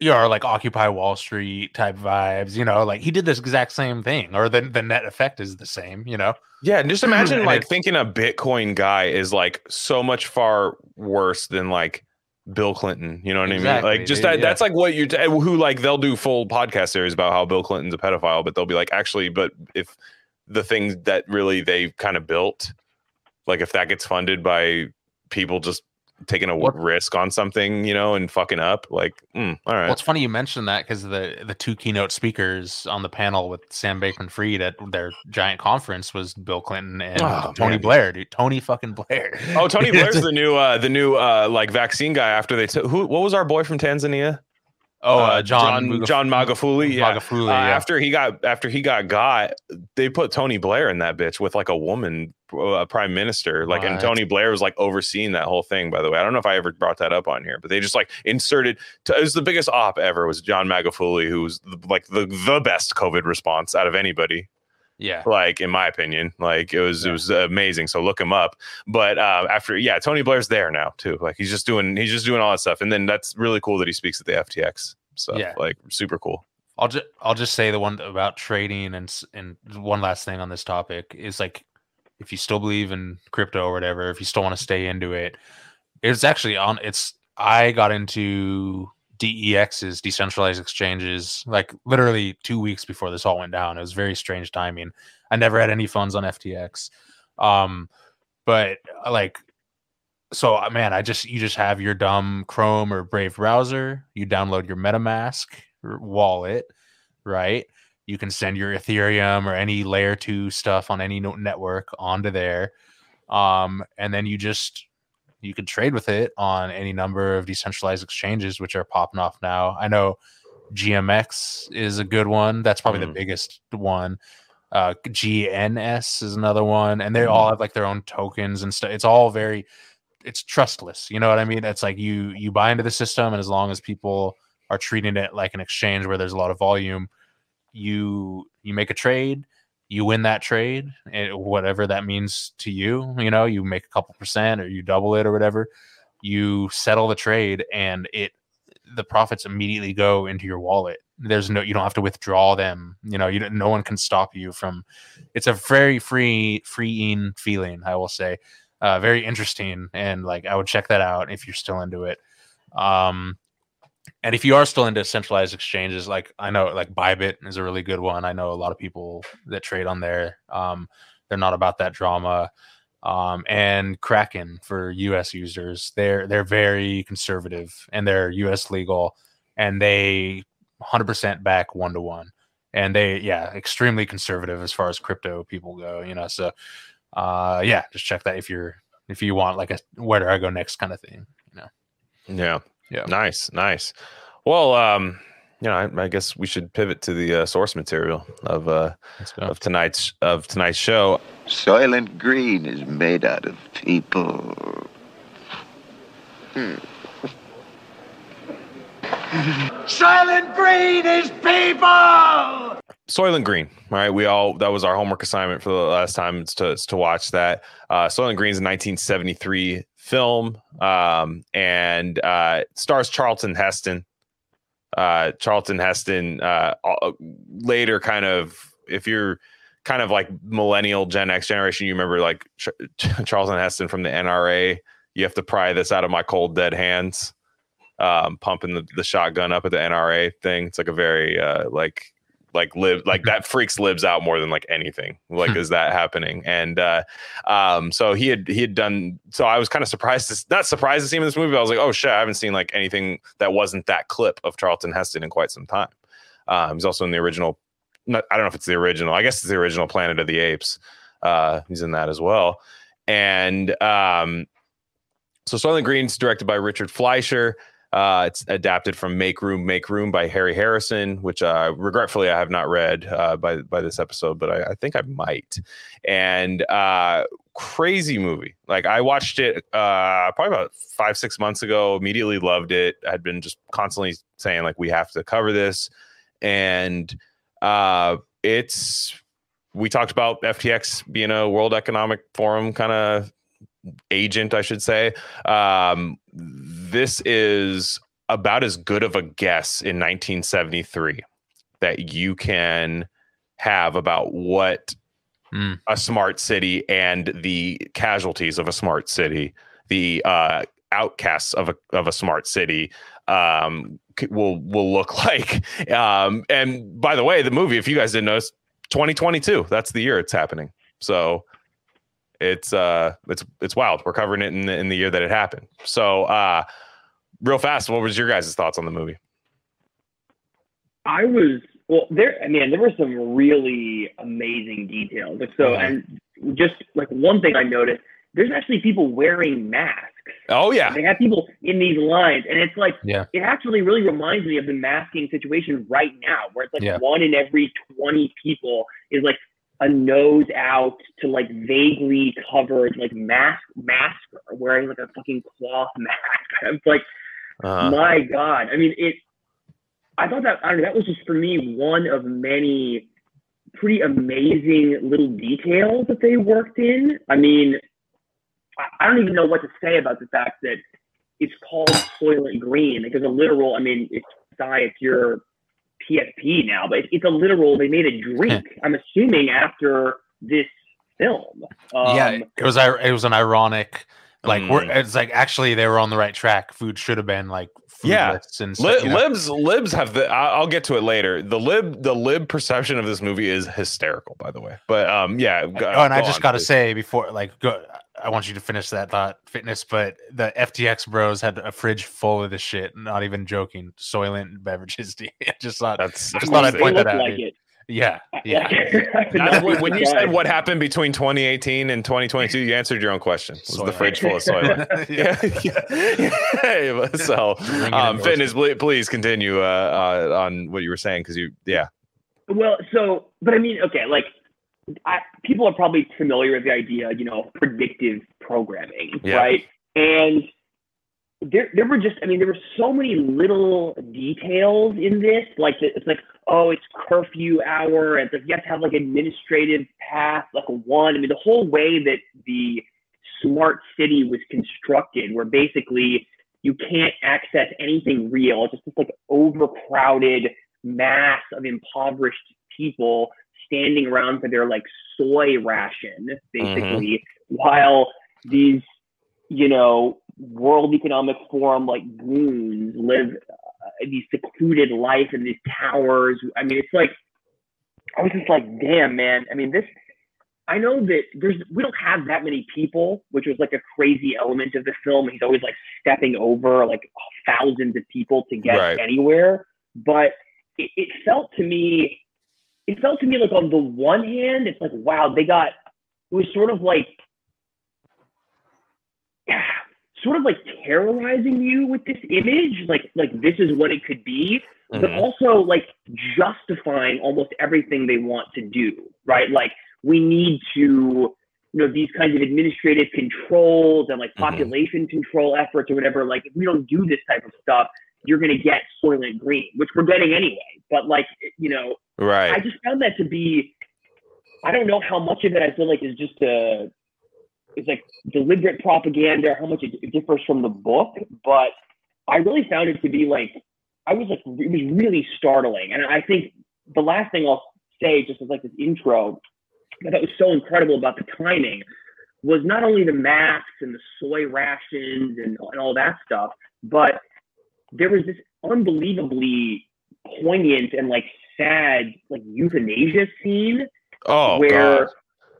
you know, like Occupy Wall Street type vibes. You know, like he did this exact same thing, or the the net effect is the same. You know, Yeah, and just imagine And like thinking a Bitcoin guy is like so much far worse than like Bill Clinton. You know what Exactly, I mean? Like just that. yeah. That's like what you eh, who like they'll do full podcast series about how Bill Clinton's a pedophile, but they'll be like, actually, but if the things that really they kind of built, like if that gets funded by people just taking a What- risk on something, you know, and fucking up, like, mm, all right. Well, it's funny you mentioned that because the the two keynote speakers on the panel with Sam Bankman-Fried at their giant conference was Bill Clinton and Oh, Tony man. Blair, dude. Tony fucking Blair. Oh, Tony Blair's the new uh the new uh like vaccine guy after they took who what was our boy from Tanzania? Oh, uh, John John, John Magufuli. Yeah. Magufuli, Uh, yeah. After he got after he got got, they put Tony Blair in that bitch with like a woman uh, prime minister. Like, and Tony Blair was like overseeing that whole thing. By the way, I don't know if I ever brought that up on here, but they just like inserted. it was the biggest op ever. Was John Magufuli, who was the, like the the best COVID response out of anybody yeah. like in my opinion like it was it was amazing so look him up but uh after yeah tony blair's there now too like he's just doing he's just doing all that stuff and then that's really cool that he speaks at the ftx stuff Yeah. like super cool I'll just I'll just say the one about trading and and one last thing on this topic is like if you still believe in crypto or whatever, if you still want to stay into it, it's actually on. It's I got into DEX's decentralized exchanges like literally two weeks before this all went down. It was very strange timing. I never had any funds on FTX, um, but uh, like so uh, man i just you just have your dumb chrome or brave browser you download your metamask wallet right you can send your ethereum or any layer 2 stuff on any network onto there um, and then you just you can trade with it on any number of decentralized exchanges which are popping off now. I know gmx is a good one. That's probably Mhm. the biggest one. Uh, gns is another one and they all have like their own tokens and stuff. It's all very it's trustless you know what i mean? It's like you you buy into the system and as long as people are treating it like an exchange where there's a lot of volume you you make a trade you win that trade whatever that means to you you know you make a couple percent or you double it or whatever you settle the trade and it the profits immediately go into your wallet. There's no you don't have to withdraw them you know you no one can stop you from it's a very free freeing feeling i will say. Uh, very interesting and like i would check that out if you're still into it. Um and if you are still into centralized exchanges like i know like bybit is a really good one. I know a lot of people that trade on there. Um they're not about that drama. Um and kraken for us users they're they're very conservative and they're us legal and they 100% back one to one and they yeah extremely conservative as far as crypto people go you know so uh yeah just check that if you're if you want like a where do i go next kind of thing you know? Yeah Yeah. nice nice well um you know i, I guess we should pivot to the uh, source material of uh of tonight's of tonight's show Soylent Green is made out of people. Soylent Green is people! Soylent Green. All right, we all that was our homework assignment for the last time. It's to, it's to watch that. Uh, Soylent Green's a 1973 film, um, and uh, stars Charlton Heston. Uh, Charlton Heston uh, later, kind of, if you're kind of like millennial Gen X generation, you remember like Ch- Charlton Heston from the NRA. You have to pry this out of my cold dead hands. Um, pumping the, the shotgun up at the NRA thing. It's like a very uh, like like live like that freaks libs out more than like anything like Hmm. is that happening and uh um so he had he had done so i was kind of surprised to not surprised to see him in this movie but i was like oh shit i haven't seen like anything that wasn't that clip of charlton heston in quite some time um he's also in the original not, i don't know if it's the original i guess it's the original planet of the apes uh he's in that as well and um so Soylent Green's directed by Richard Fleischer. Uh, it's adapted from Make Room, Make Room by Harry Harrison, which uh, regretfully I have not read uh, by by this episode, but I, I think I might. And uh, crazy movie. Like I watched it uh, probably about five six months ago. Immediately loved it. I'd been just constantly saying like we have to cover this, and uh, it's we talked about FTX being a World Economic Forum kind of agent, I should say. Um, this is about as good of a guess in 1973 that you can have about what Mm. a smart city and the casualties of a smart city, the uh, outcasts of a of a smart city um will will look like. Um and by the way the movie if you guys didn't know it's 2022 that's the year it's happening. So it's uh it's it's wild we're covering it in the, in the year that it happened so uh real fast what was your guys' thoughts on the movie I was well there. I mean, there were some really amazing details. Like so, Mhm. and just like one thing I noticed, there's actually people wearing masks. oh yeah They have people in these lines, and it's like Yeah. it actually really reminds me of the masking situation right now, where it's like Yeah. one in every twenty people is like a nose out to like vaguely covered like mask mask or wearing like a fucking cloth mask. It's like uh, my God. I mean, it. I thought that I don't know, that was just for me one of many pretty amazing little details that they worked in. I mean, I- don't even know what to say about the fact that it's called Soylent Green. Like, there's a literal. I mean, it's sorry, it's your PSP now, but it's a literal. They made a drink. I'm assuming after this film. Um, yeah, it was it was an ironic like we're Mm. it's like actually they were on the right track. Food should have been like Yeah. foodless and Li- stuff. you know? libs libs have the I- i'll get to it later the lib the lib perception of this movie is hysterical by the way but um yeah go- oh, and I just got to say before, like, go, I want you to finish that thought, fitness. But the FTX bros had a fridge full of this shit. Not even joking. Soylent beverages. I just thought, that's I just I thought I'd point that out. like Yeah, yeah. That's what- when you said what happened between 2018 and 2022 you answered your own question was the fridge full of soylent yeah. yeah, yeah. so um in, fitness please, please continue uh, uh on what you were saying because you yeah Well, so, but I mean, okay, like, I, people are probably familiar with the idea, you know, predictive programming, Yeah. right? And there, there were just, I mean, there were so many little details in this, like, the, it's like, oh, it's curfew hour, and it's like you have to have like administrative path, like a one. I mean, the whole way that the smart city was constructed, where basically you can't access anything real. It's just this like overcrowded mass of impoverished people standing around for their like soy ration, basically, while these, you know, World Economic Forum like goons live uh, these secluded life in these towers. I mean, it's like I was just like, damn, man. I mean, this. I know that there's we don't have that many people, which was like a crazy element of the film. He's always like stepping over like thousands of people to get Right. anywhere. But it, it felt to me, it felt to me like on the one hand, it's like wow, they got it was sort of like sort of like terrorizing you with this image, like like this is what it could be, but Mhm. also like justifying almost everything they want to do, right? Like we need to, you know, these kinds of administrative controls and like Mhm. population control efforts or whatever. Like if we don't do this type of stuff, you're going to get Soylent Green, which we're getting anyway. But like, you know, right? I just found that to be, I don't know how much of it I feel like is just a, it's like deliberate propaganda, how much it, differs from the book, but I really found it to be like, I was like, it was really startling. And I think the last thing I'll say, just as like this intro, that was so incredible about the timing was not only the masks and the soy rations and, and all that stuff, but there was this unbelievably poignant and like sad like euthanasia scene oh where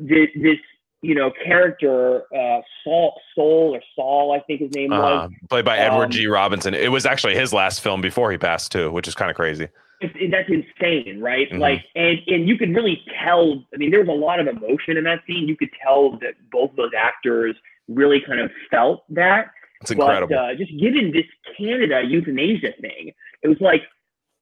this, this you know character uh Saul Soul or Saul I think his name Uh, was played by Edward um, G. Robinson. It was actually his last film before he passed too, which is kind of crazy. it- that's insane right Mhm. like and and you could really tell I mean there was a lot of emotion in that scene you could tell that both those actors really kind of felt that It's incredible. But uh, just given this Canada euthanasia thing, it was like,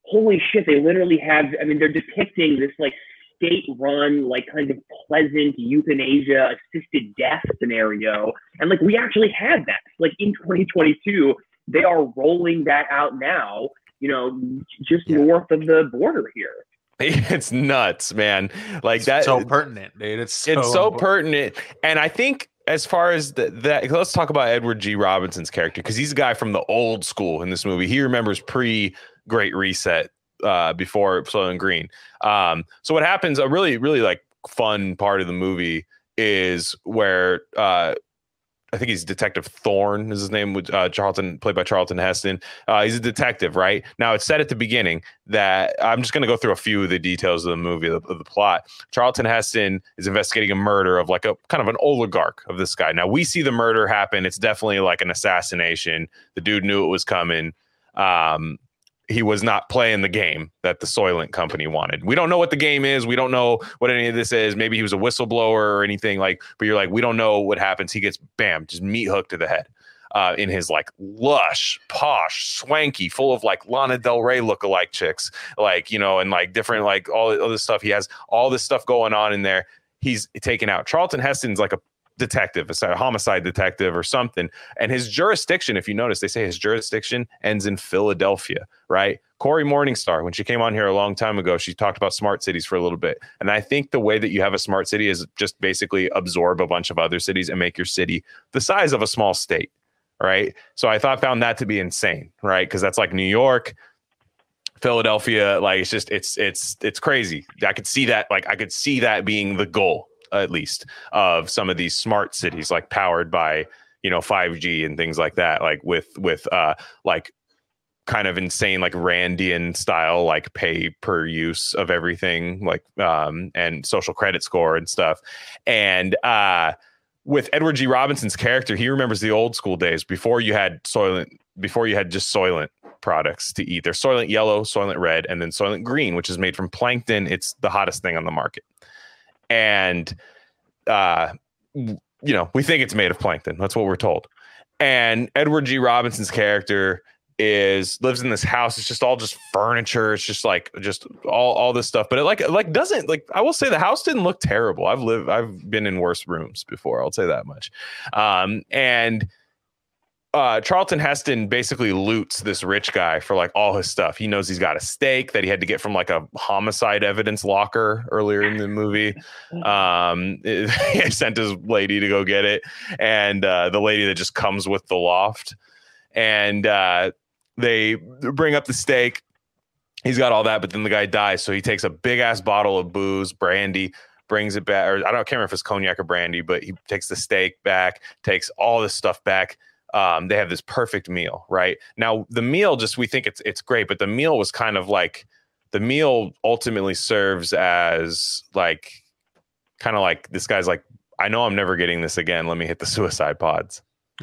holy shit! They literally have. I mean, they're depicting this like state-run, like kind of pleasant euthanasia assisted death scenario, and like we actually had that. Like in 2022, they are rolling that out now. You know, just Yeah. north of the border here. it's nuts, man. Like It's that. so pertinent, dude. It's so, it's so impor- pertinent and i think as far as that let's talk about edward g. Robinson's character because he's a guy from the old school in this movie. He remembers pre great reset uh before Soylent green. Um so what happens a really really like fun part of the movie is where uh I think he's Detective Thorne is his name, with uh, Charlton, played by Charlton Heston. Uh, he's a detective, right? Now it's said at the beginning that I'm just going to go through a few of the details of the movie, of, of the plot. Charlton Heston is investigating a murder of like a kind of an oligarch of this guy. Now we see the murder happen. It's definitely like an assassination. The dude knew it was coming. Um, he was not playing the game that the Soylent company wanted. We don't know what the game is. We don't know what any of this is. Maybe he was a whistleblower or anything like, but you're like, we don't know what happens. He gets bam, just meat hooked to the head. Uh, in his like lush, posh, swanky, full of like Lana Del Rey look-alike chicks, like you know, and like different like all, all this stuff. He has all this stuff going on in there. He's taken out. Charlton Heston's like a detective, a homicide detective or something. And his jurisdiction, if you notice, they say his jurisdiction ends in Philadelphia, right? Cory Morningstar, when she came on here a long time ago, she talked about smart cities for a little bit. And I think the way that you have a smart city is just basically absorb a bunch of other cities and make your city the size of a small state, right? So I thought found that to be insane, right? Because that's like New York, Philadelphia, like it's just it's it's it's crazy. I could see that, like I could see that being the goal, at least of some of these smart cities like powered by you know 5g and things like that like with with uh like kind of insane like randian style like pay per use of everything like um and social credit score and stuff. And uh with edward g. Robinson's character he remembers the old school days before you had soylent before you had just soylent products to eat. There's soylent yellow soylent red and then soylent green which is made from plankton. It's the hottest thing on the market and uh, you know we think it's made of plankton. That's what we're told. And Edward G. Robinson's character is lives in this house. It's just all just furniture. It's just like just all all this stuff. But it like like doesn't like I will say the house didn't look terrible. I've lived I've been in worse rooms before. I'll say that much. Um, and uh, Charlton Heston basically loots this rich guy for like all his stuff. He knows he's got a stake that he had to get from like a homicide evidence locker earlier in the movie. Um, he sent his lady to go get it, and uh, the lady that just comes with the loft, and uh, they bring up the stake. He's got all that, but then the guy dies, so he takes a big ass bottle of booze, brandy, brings it back, or I don't I can't remember if it's cognac or brandy, but he takes the steak back, takes all this stuff back um, they have this perfect meal, right? Now the meal just we think it's it's great, but the meal was kind of like the meal ultimately serves as like kind of like this guy's like, I know I'm never getting this again. Let me hit the suicide pods.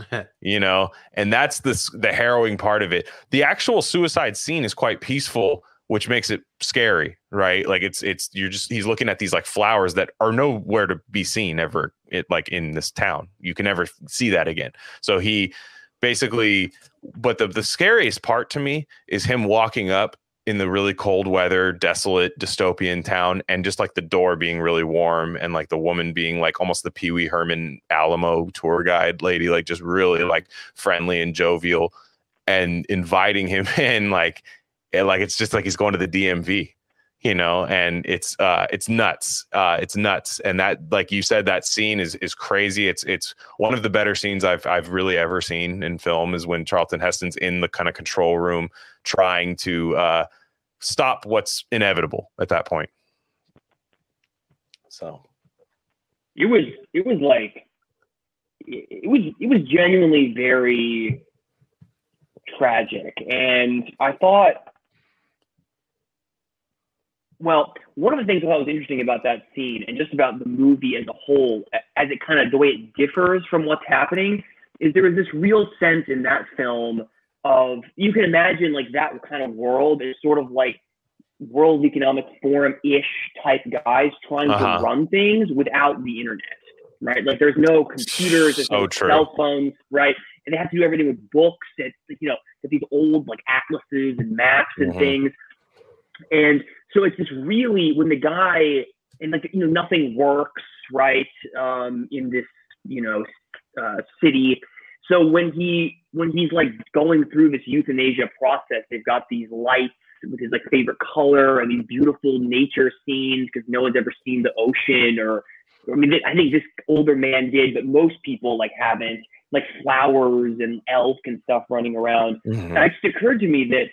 you know, and that's this the harrowing part of it. The actual suicide scene is quite peaceful which makes it scary, right? Like it's it's you're just he's looking at these like flowers that are nowhere to be seen ever it like in this town. You can never see that again. So he basically but the the scariest part to me is him walking up in the really cold weather, desolate dystopian town, and just like the door being really warm, and like the woman being like almost the Pee Wee Herman Alamo tour guide lady, like just really like friendly and jovial, and inviting him in, like it, like it's just like he's going to the DMV, you know, and it's uh it's nuts. Uh it's nuts. And that like you said that scene is is crazy. It's it's one of the better scenes I've I've really ever seen in film is when Charlton Heston's in the kind of control room trying to uh stop what's inevitable at that point. So it was it was like it was it was genuinely very tragic and i thought well, one of the things that was interesting about that scene and just about the movie as a whole, as it kind of the way it differs from what's happening, is there is this real sense in that film of you can imagine like that kind of world is sort of like World Economic Forum ish type guys trying uh-huh. to run things without the internet, right? Like there's no computers, there's so no true. cell phones, right? And they have to do everything with books that you know, these old like atlases and maps and mm-hmm. things. And so it's just really when the guy and like you know nothing works right um, in this you know uh, city. So when he when he's like going through this euthanasia process, they've got these lights with his like favorite color and these beautiful nature scenes because no one's ever seen the ocean or I mean I think this older man did, but most people like haven't like flowers and elk and stuff running around. Mm-hmm. And it just occurred to me that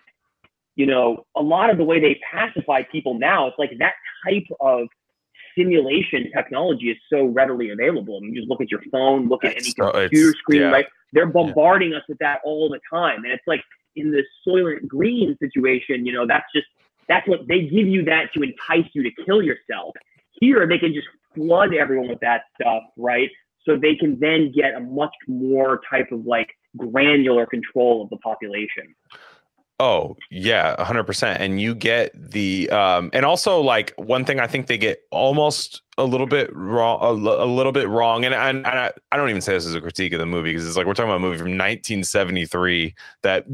you know, a lot of the way they pacify people now, it's like that type of simulation technology is so readily available. I mean, you just look at your phone, look at any so- uh, computer screen, yeah. right? They're bombarding us with that all the time. And it's like in the Soylent Green situation, you know, that's just, that's what they give you that to entice you to kill yourself. Here, they can just flood everyone with that stuff, right? So they can then get a much more type of like granular control of the population. Oh yeah, hundred percent. And you get the um, and also like one thing I think they get almost a little bit wrong, a, little bit wrong. And, and, and I, I don't even say this as a critique of the movie because it's like we're talking about a movie from 1973 that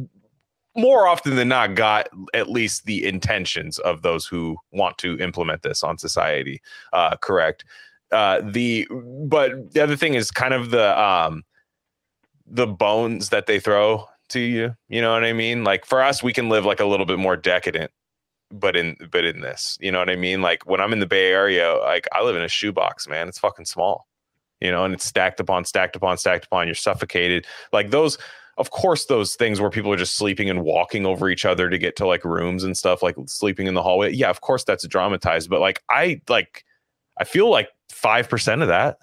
more often than not got at least the intentions of those who want to implement this on society uh, correct. Uh, the but the other thing is kind of the um, the bones that they throw to you. You know what I mean? Like for us, we can live like a little bit more decadent, but in but in this, you know what I mean? Like when I'm in the Bay Area, like I live in a shoebox, man. It's fucking small, you know, and it's stacked upon stacked upon stacked upon. You're suffocated. Like those, of course, those things where people are just sleeping and walking over each other to get to like rooms and stuff, like sleeping in the hallway. Yeah, of course that's dramatized, but like I like I feel like five percent of that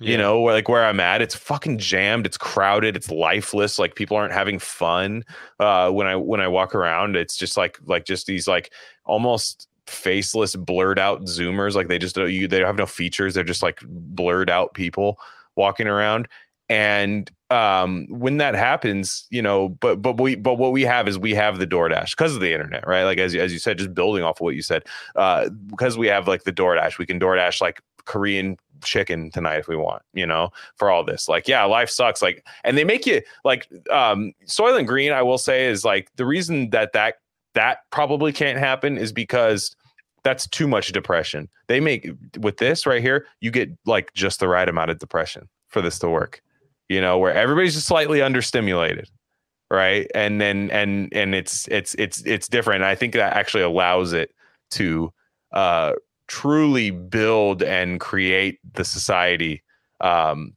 you know where like where i'm at it's fucking jammed it's crowded it's lifeless like people aren't having fun uh when i when i walk around it's just like like just these like almost faceless blurred out zoomers like they just don't you they have no features they're just like blurred out people walking around. And um when that happens you know but but we but what we have is we have the DoorDash because of the internet right? Like as, as you said just building off of what you said uh because we have like the DoorDash we can DoorDash like Korean chicken tonight if we want, you know, for all this. Like, yeah, life sucks. Like, and they make you like um Soylent Green, I will say, is like the reason that that that probably can't happen is because that's too much depression. They make with this right here, you get like just the right amount of depression for this to work. You know, where everybody's just slightly understimulated right and then and and it's it's it's it's different i think that actually allows it to uh truly build and create the society um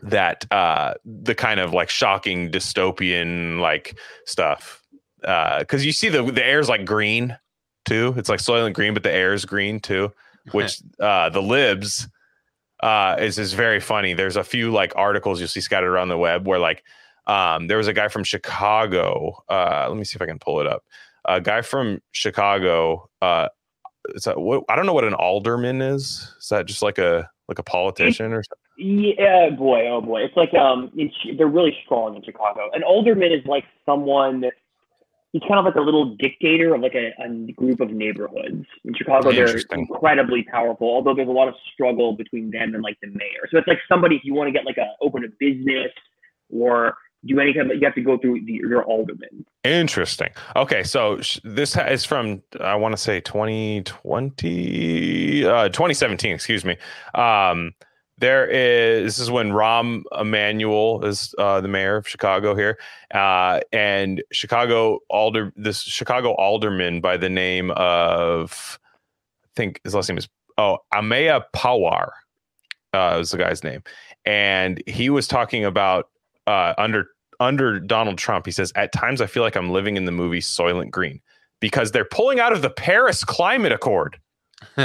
that uh the kind of like shocking dystopian like stuff. Uh because you see the the air's like green too. It's like Soylent Green but the air's green too which uh the libs uh is is very funny. There's a few like articles you'll see scattered around the web where like um there was a guy from chicago uh let me see if i can pull it up. A guy from chicago uh is that what I don't know what an alderman is. Is that just like a like a politician or something? Yeah, boy, oh boy, it's like um, Chi- they're really strong in Chicago. An alderman is like someone. He's kind of like a little dictator of like a, a group of neighborhoods in Chicago. They're incredibly powerful, although there's a lot of struggle between them and like the mayor. So it's like somebody if you want to get like a open a business or do any kind of you have to go through the, your alderman. Interesting. Okay, so sh- this ha- is from I want to say 2020 uh 2017, excuse me. Um there is this is when Rahm Emanuel is uh, the mayor of Chicago here, uh, and Chicago alder this Chicago alderman by the name of I think his last name is oh Ameya Pawar uh, was the guy's name, and he was talking about uh, under under Donald Trump. He says at times I feel like I'm living in the movie Soylent Green because they're pulling out of the Paris Climate Accord.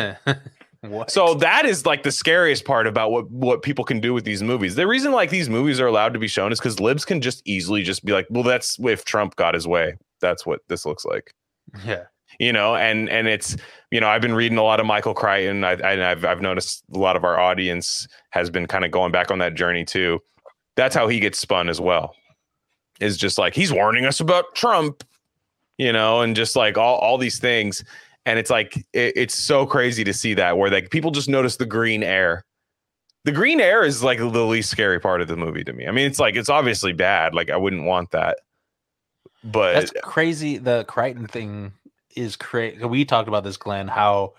what? So that is like the scariest part about what what people can do with these movies. The reason like these movies are allowed to be shown is because libs can just easily just be like, well, that's if Trump got his way. That's what this looks like. yeah, You know, and and it's you know I've been reading a lot of Michael Crichton. I, and I've I've noticed a lot of our audience has been kind of going back on that journey too. That's how he gets spun as well. Is just like he's warning us about Trump, you know, and just like all all these things and it's like it, it's so crazy to see that where like people just notice the green air the green air is like the least scary part of the movie to me i mean it's like it's obviously bad like i wouldn't want that but that's crazy. The Crichton thing is crazy. We talked about this, Glenn. How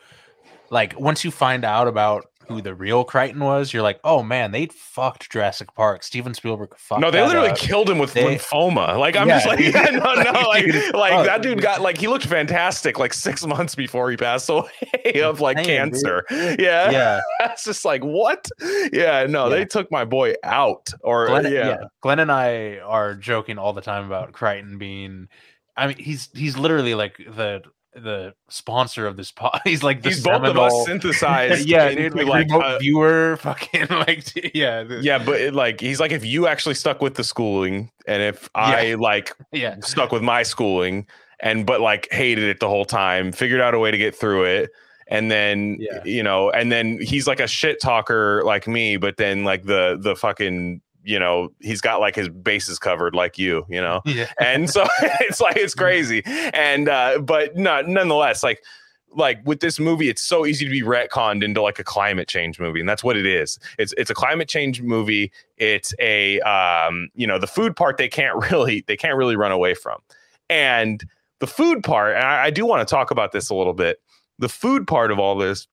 like once you find out about who the real Crichton was, you're like, oh man, they fucked Jurassic Park. Steven Spielberg fucked. no they literally up. killed him with They- lymphoma like i'm Yeah. just like yeah, no no like Dude, like oh, that dude got like he looked fantastic like six months before he passed away of like dude. cancer yeah Yeah, that's just like what yeah no Yeah. they took my boy out or Glenn, yeah. yeah. Glenn and I are joking all the time about Crichton being. I mean, he's he's literally like the the sponsor of this pod. He's like the He's both of us synthesized. yeah, dude, like, like, remote uh, viewer, fucking like yeah, yeah, but it, like he's like if you actually stuck with the schooling, and if I like yeah, stuck with my schooling, and but like hated it the whole time, figured out a way to get through it. And then Yeah. you know, and then he's like a shit talker like me, but then like the the fucking you know he's got like his bases covered like you, you know. yeah. and so it's like it's crazy. And uh but not nonetheless like like with this movie it's so easy to be retconned into like a climate change movie and that's what it is. It's it's a climate change movie. It's a um you know the food part they can't really they can't really run away from. And the food part and i, I do want to talk about this a little bit. The food part of all this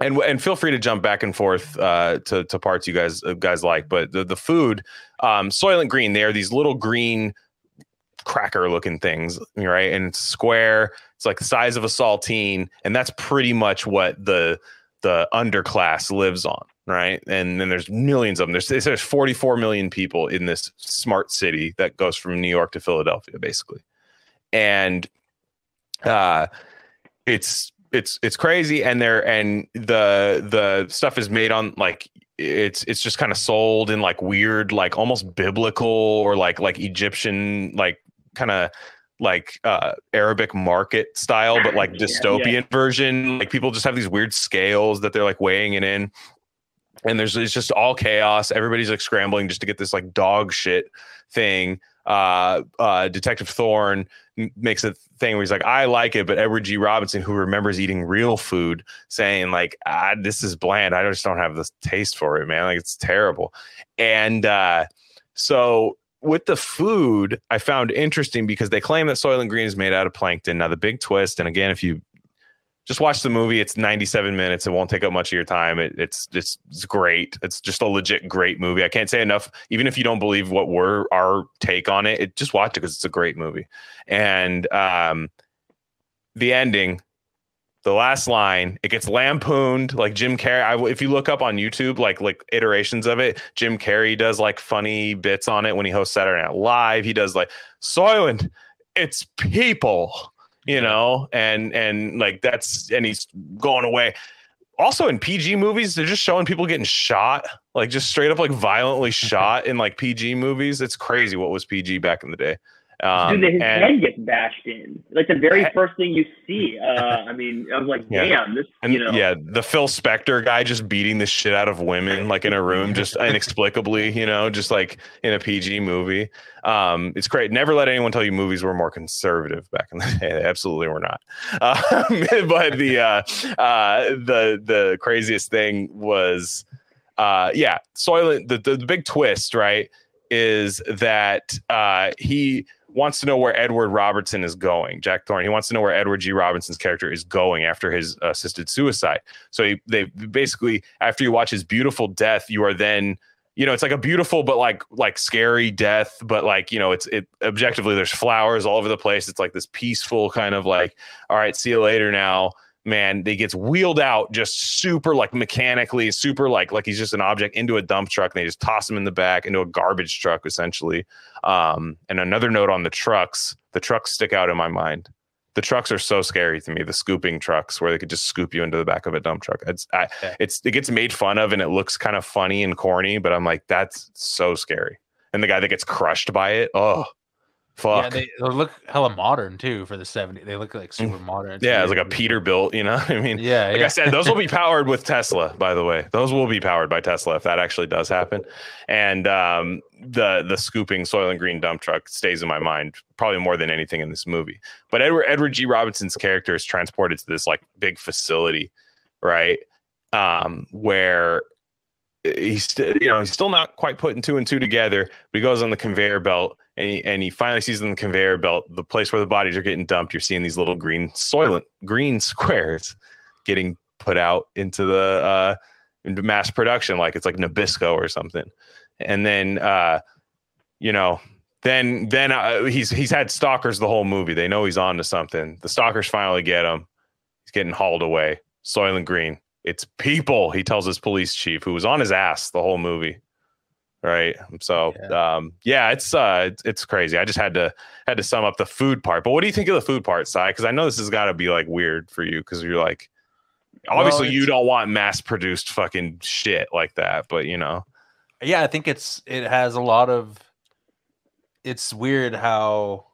and and feel free to jump back and forth uh, to to parts you guys uh, guys like, but the the food, um, Soylent Green, they are these little green cracker looking things, right? And it's square. It's like the size of a saltine, and that's pretty much what the the underclass lives on, right? And then there's millions of them. There's there's 44 million people in this smart city that goes from New York to Philadelphia, basically, and uh, it's it's it's crazy and they're and the the stuff is made on like it's it's just kind of sold in like weird like almost biblical or like like egyptian like kind of like uh arabic market style but like Yeah, dystopian yeah. version. Like people just have these weird scales that they're like weighing it in. And there's it's just all chaos. Everybody's like scrambling just to get this like dog shit thing uh uh detective thorne makes a thing where he's like i like it but edward g. Robinson who remembers eating real food saying like ah, this is bland. I just don't have the taste for it man. Like it's terrible. And uh so with the food i found interesting because they claim that soylent green is made out of plankton. Now the big twist and again if you just watch the movie. It's 97 minutes. It won't take up much of your time. It, it's it's great. It's just a legit great movie. I can't say enough. Even if you don't believe what we're our take on it, it just watch it because it's a great movie. And um, the ending, the last line, it gets lampooned like Jim Carrey. I, if you look up on YouTube, like like iterations of it, Jim Carrey does like funny bits on it when he hosts Saturday Night Live. He does like Soylent. It's people you know and and like that's and he's going away. Also in pg movies they're just showing people getting shot like just straight up like violently shot in like pg movies. It's crazy what was pg back in the day um Dude, his and, head gets bashed in. Like the very first thing you see. Uh, I mean, I was like, Yeah. damn, this, and you know. yeah the phil spector guy just beating the shit out of women like in a room just inexplicably you know just like in a pg movie um it's great never let anyone tell you movies were more conservative back in the day they absolutely were not um, but the uh uh the the craziest thing was uh yeah soylent the, the, the big twist right is that uh he wants to know where Edward Robertson is going. Jack Thorne. He wants to know where Edward G. Robinson's character is going after his assisted suicide. So he, they basically, after you watch his beautiful death, you are then, you know, it's like a beautiful but like like scary death. But like you know, it's it objectively there's flowers all over the place. It's like this peaceful kind of like, all right, see you later now. Man, he gets wheeled out just super like mechanically, super like like he's just an object into a dump truck, and they just toss him in the back into a garbage truck essentially. Um, and another note on the trucks, the trucks stick out in my mind. The trucks are so scary to me. The scooping trucks where they could just scoop you into the back of a dump truck. It's I, Yeah. it's it gets made fun of and it looks kind of funny and corny, but I'm like that's so scary. And the guy that gets crushed by it, oh Yeah, they, they look hella modern too for the 70s. They look like super modern. Mm. yeah, it's like a Peterbilt, you know. what I mean, Yeah, like yeah. I said, those will be powered with Tesla, by the way. Those will be powered by Tesla if that actually does happen. And um, the the scooping Soylent Green dump truck stays in my mind probably more than anything in this movie. But Edward Edward G. Robinson's character is transported to this like big facility, right? Um, where he's still you know he's still not quite putting two and two together but he goes on the conveyor belt and he, and he finally sees in the conveyor belt the place where the bodies are getting dumped. You're seeing these little green soylent green squares getting put out into the uh into mass production like it's like nabisco or something. And then uh you know then then uh, he's he's had stalkers the whole movie. They know he's on to something. The stalkers finally get him. He's getting hauled away. Soylent green. It's people he tells his police chief who was on his ass the whole movie right? So um, yeah, it's uh, it's, it's crazy. I just had to had to sum up the food part. But what do you think of the food part, side? Because I know this has got to be like weird for you because you're like, obviously Well, you don't want mass produced fucking shit like that, but you know, yeah i think it's it has a lot of it's weird how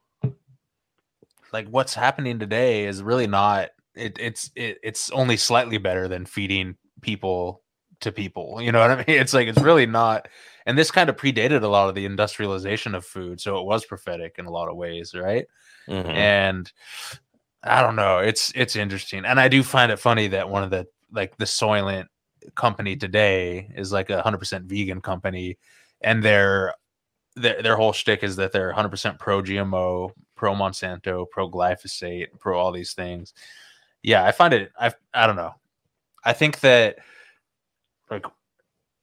like what's happening today is really not it, it's it, it's only slightly better than feeding people to people you know what i mean it's like it's really not and this kind of predated a lot of the industrialization of food so it was prophetic in a lot of ways right Mhm. and I don't know. It's it's interesting, and I do find it funny that one of the like the Soylent company today is like a hundred percent vegan company, and their their their whole shtick is that they're hundred percent pro GMO, pro Monsanto, pro glyphosate, pro all these things. Yeah, I find it. I I don't know. I think that like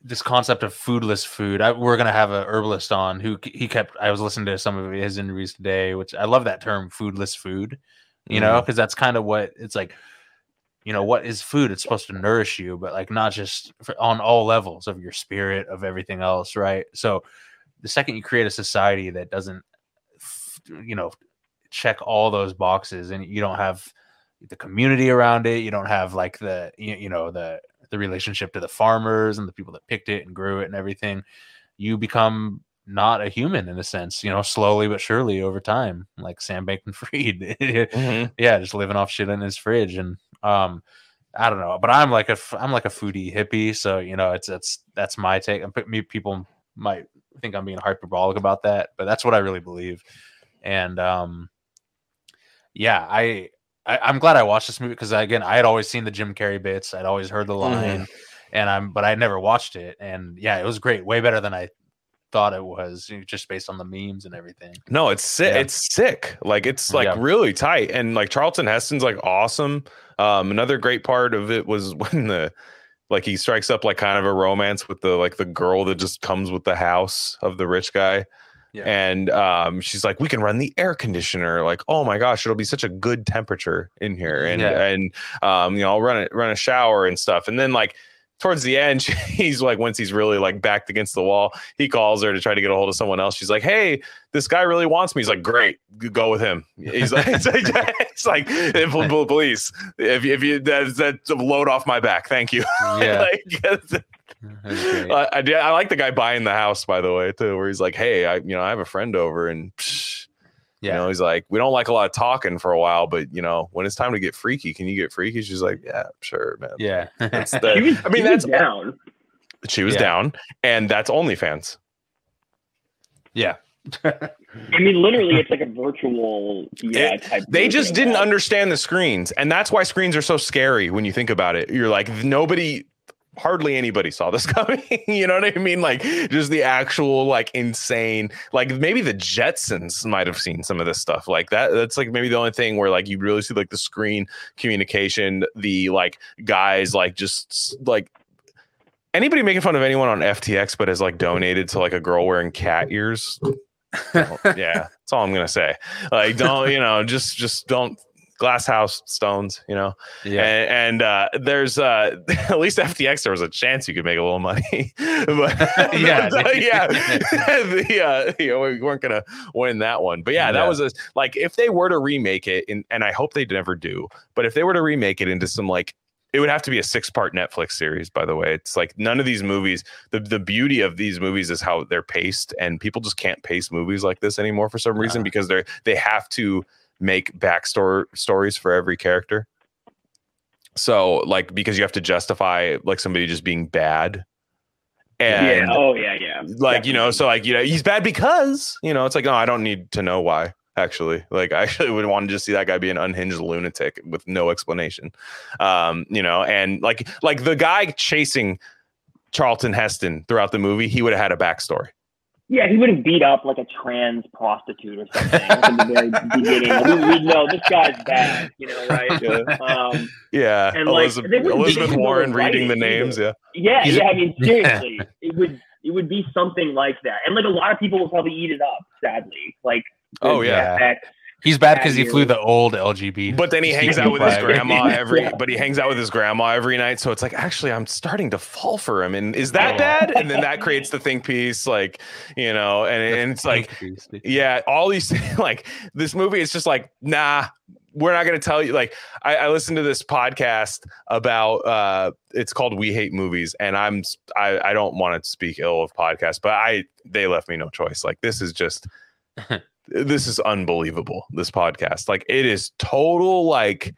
this concept of foodless food. I, we're gonna have a herbalist on who he kept. I was listening to some of his interviews today, which I love that term, foodless food. You know, mm. because that's kind of what it's like. You know, what is food? It's supposed to nourish you, but like not just for, on all levels of your spirit, of everything else, right? So, the second you create a society that doesn't, you know, check all those boxes, and you don't have the community around it, you don't have like the you, you know the the relationship to the farmers and the people that picked it and grew it and everything, you become not a human in a sense, you know, slowly but surely over time, like Sam Bankman-Fried. Mhm. yeah, just living off shit in his fridge. And um, I don't know, but I'm like a I'm like a foodie hippie, so you know, it's that's that's my take. And me people might think I'm being hyperbolic about that, but that's what I really believe. And um, yeah, I, I I'm glad I watched this movie because again, I had always seen the Jim Carrey bits, I'd always heard the line, and I'm but I never watched it, and yeah, it was great, way better than I thought it was, you know, just based on the memes and everything. No, it's sick. Yeah. It's sick. Like it's like Yeah. really tight, and like Charlton Heston's like awesome. Um, another great part of it was when the like he strikes up like kind of a romance with the like the girl that just comes with the house of the rich guy. Yeah. And um, she's like, we can run the air conditioner. Like, oh my gosh, it'll be such a good temperature in here. And Yeah. and um, you know, I'll run it, run a shower and stuff. And then like towards the end, he's like, once he's really like backed against the wall, he calls her to try to get a hold of someone else. She's like, hey, this guy really wants me. He's like, great, go with him. He's like, it's like, it's like "Eh, pl- pl- please, if you, if you that's a load off my back, thank you. Yeah, like. I, I, did- I like the guy buying the house, by the way, too, where he's like, hey, I you know I have a friend over and. Psh, yeah. You know, he's like, we don't like a lot of talking for a while, but you know, when it's time to get freaky, can you get freaky? She's like, yeah, sure, man. yeah. That's She the, was, I mean, that's down. she was Yeah. down, and that's OnlyFans. yeah. I mean, literally, it's like a virtual yeah It- type. They just didn't that. understand the screens, and that's why screens are so scary when you think about it. You're like, nobody, hardly anybody saw this coming. you know what I mean? Like, just the actual like insane. Like maybe the Jetsons might have seen some of this stuff. Like that. That's like maybe the only thing where like you really see like the screen communication, the like guys like just like. Anybody making fun of anyone on FTX but has like donated to like a girl wearing cat ears? Yeah, that's all I'm gonna say. Like, don't you know? Just, just don't glass house stones. You know, Yeah. and, and uh, there's uh, at least FTX. There was a chance you could make a little money, but Yeah. uh, yeah, the, uh, you know, we weren't gonna win that one. But yeah, that Yeah. was a like if they were to remake it, in, and I hope they never do. But if they were to remake it into some like it would have to be a six part Netflix series, by the way. It's like none of these movies, the, the beauty of these movies is how they're paced, and people just can't pace movies like this anymore for some reason Uh. because they're they have to make backstory stories for every character. So like because you have to justify like somebody just being bad. And yeah. Oh yeah. Yeah. like you know so like you know he's bad because you know it's like oh i don't need to know why actually like i actually would want to just see that guy be an unhinged lunatic with no explanation um you know and like like the guy chasing charlton heston throughout the movie he would have had a backstory Yeah, he would have beat up like a trans prostitute or something from the very beginning. We, we'd know this guy's bad, you know, right? yeah, Um, yeah. And, elizabeth, they wouldn't elizabeth warren reading the names either. yeah yeah, yeah. I mean, seriously, it would it would be something like that, and like a lot of people will probably eat it up. Sadly, like oh yeah Yeah. effects He's bad because he flew the old LGBT. But then he hangs out with his grandma every. Yeah. But he hangs out with his grandma every night. So it's like, actually, I'm starting to fall for him. And is that Yeah. bad? And then that creates the think piece, like you know, and and it's like, yeah, all these like this movie is just like, nah, we're not going to tell you. Like, I, I listened to this podcast about uh, it's called We Hate Movies, and I'm I, I don't want to speak ill of podcasts, but I they left me no choice. Like, this is just this is unbelievable. This podcast, like, it is total like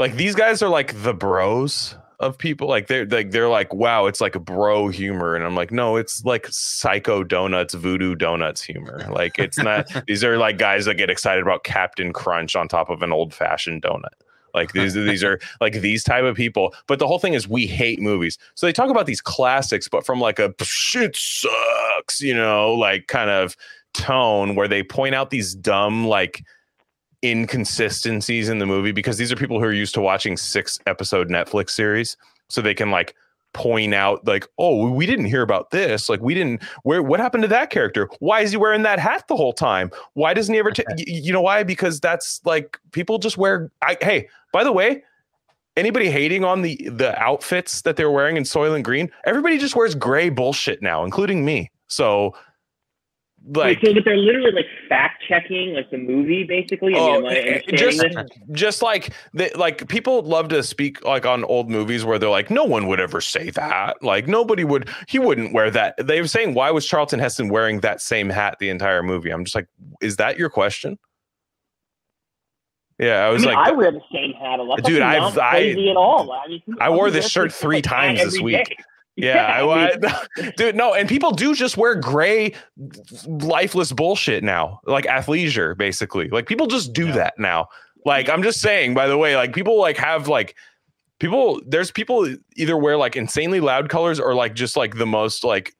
like these guys are like the bros of people. Like they're like they're like wow it's like a bro humor. And i'm like no it's like psycho donuts voodoo donuts humor. Like it's not these are like guys that get excited about captain crunch on top of an old fashioned donut. Like these these are like these type of people. But the whole thing is we hate movies. So they talk about these classics but from like a shit sucks you know like kind of tone where they point out these dumb like inconsistencies in the movie because these are people who are used to watching six episode Netflix series. So they can like point out like, oh, we didn't hear about this. Like we didn't where what happened to that character? Why is he wearing that hat the whole time? Why doesn't he ever ta- y- you know why? Because that's like people just wear I hey, by the way, anybody hating on the the outfits that they're wearing in Soylent Green, everybody just wears gray bullshit now, including me. So like so, but they're literally like fact checking like the movie, basically. I Oh, I understanding just this? just like they, like people love to speak like on old movies where they're like no one would ever say that like nobody would he wouldn't wear that they were saying why was charlton heston wearing that same hat the entire movie i'm just like is that your question yeah i I was mean, like I wear the same hat a lot. Dude, I've- I- crazy at all. I mean, I wore this shirt three that times this week. day. Yeah, I, I mean- dude no and people do just wear gray lifeless bullshit now like athleisure basically. Like people just do Yeah. that now. Like i'm just saying by the way like people like have like people there's people either wear like insanely loud colors or like just like the most like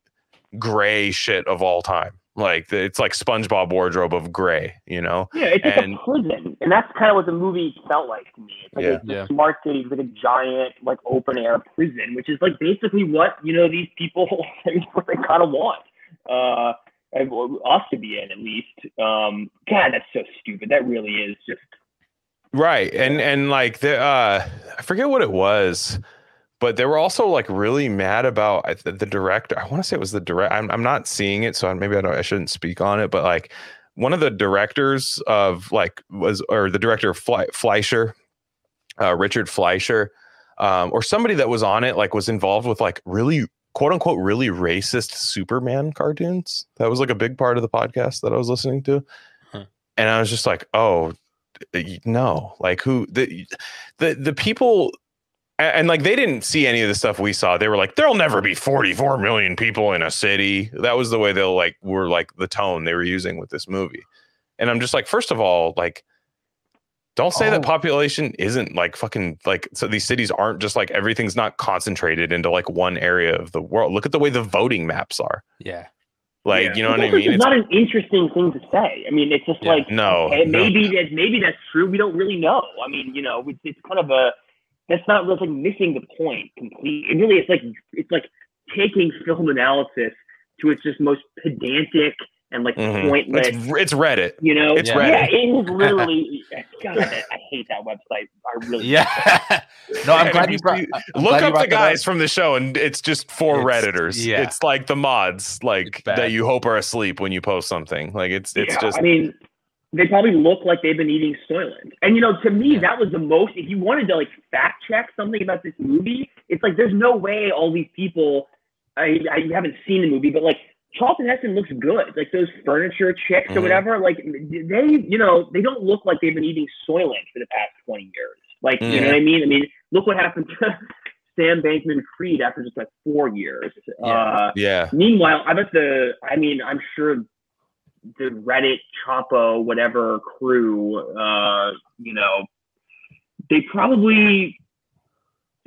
gray shit of all time like it's like spongebob wardrobe of gray you know Yeah, it's just And- a prison, and that's kind of what the movie felt like to me. It's like Yeah. a, Yeah. smart city, it's like a giant, like open air prison, which is like basically what you know these people, what they kind of want uh, and us to be in at least. Um, God, that's so stupid. That really is just. right and and like the uh i forget what it was but they were also like really mad about I th- the director i want to say it was the direct I'm, I'm not seeing it so maybe i don't i shouldn't speak on it but like one of the directors of like was or the director of Fle- fleischer uh richard fleischer um or somebody that was on it like was involved with like really quote unquote really racist superman cartoons that was like a big part of the podcast that i was listening to Huh. and i was just like oh no like who the the the people and, and, like they didn't see any of the stuff we saw they were like there'll never be 44 million people in a city that was the way they'll like were like the tone they were using with this movie and i'm just like first of all like don't say Oh. that population isn't like fucking like so these cities aren't just like everything's not concentrated into like one area of the world look at the way the voting maps are Yeah. like Yeah. you know what i mean It's not an interesting thing to say. I mean, it's just Yeah. like no, okay, no. maybe that maybe that's true. We don't really know. I mean, you know, it's, it's kind of a that's not really like missing the point completely. And really, it's like it's like taking film analysis to its just most pedantic and like Mhm. pointless. it's, it's reddit you know, it's yeah, Reddit. Yeah, it is literally. God, I, I hate that website. I really Yeah. no, I'm glad you brought. I'm Look glad up the brought that guys from the show, and it's just for It's- redditors. yeah. It's like the mods, like that you hope are asleep when you post something. Like it's it's Yeah, just I mean, they probably look like they've been eating Soylent. And you know, to me, that was the most. If you wanted to like fact check something about this movie, it's like there's no way all these people. I I haven't seen the movie, but like Charlton Heston looks good. Like those furniture chicks Mhm. or whatever. Like they, you know, they don't look like they've been eating Soylent for the past twenty years. Like you know what I mean? I mean, look what happened to Sam Bankman Fried after just like four years. Yeah. Uh, yeah. Meanwhile, I bet the, I mean, I'm sure the Reddit, Chapo, whatever crew, uh, you know, they probably,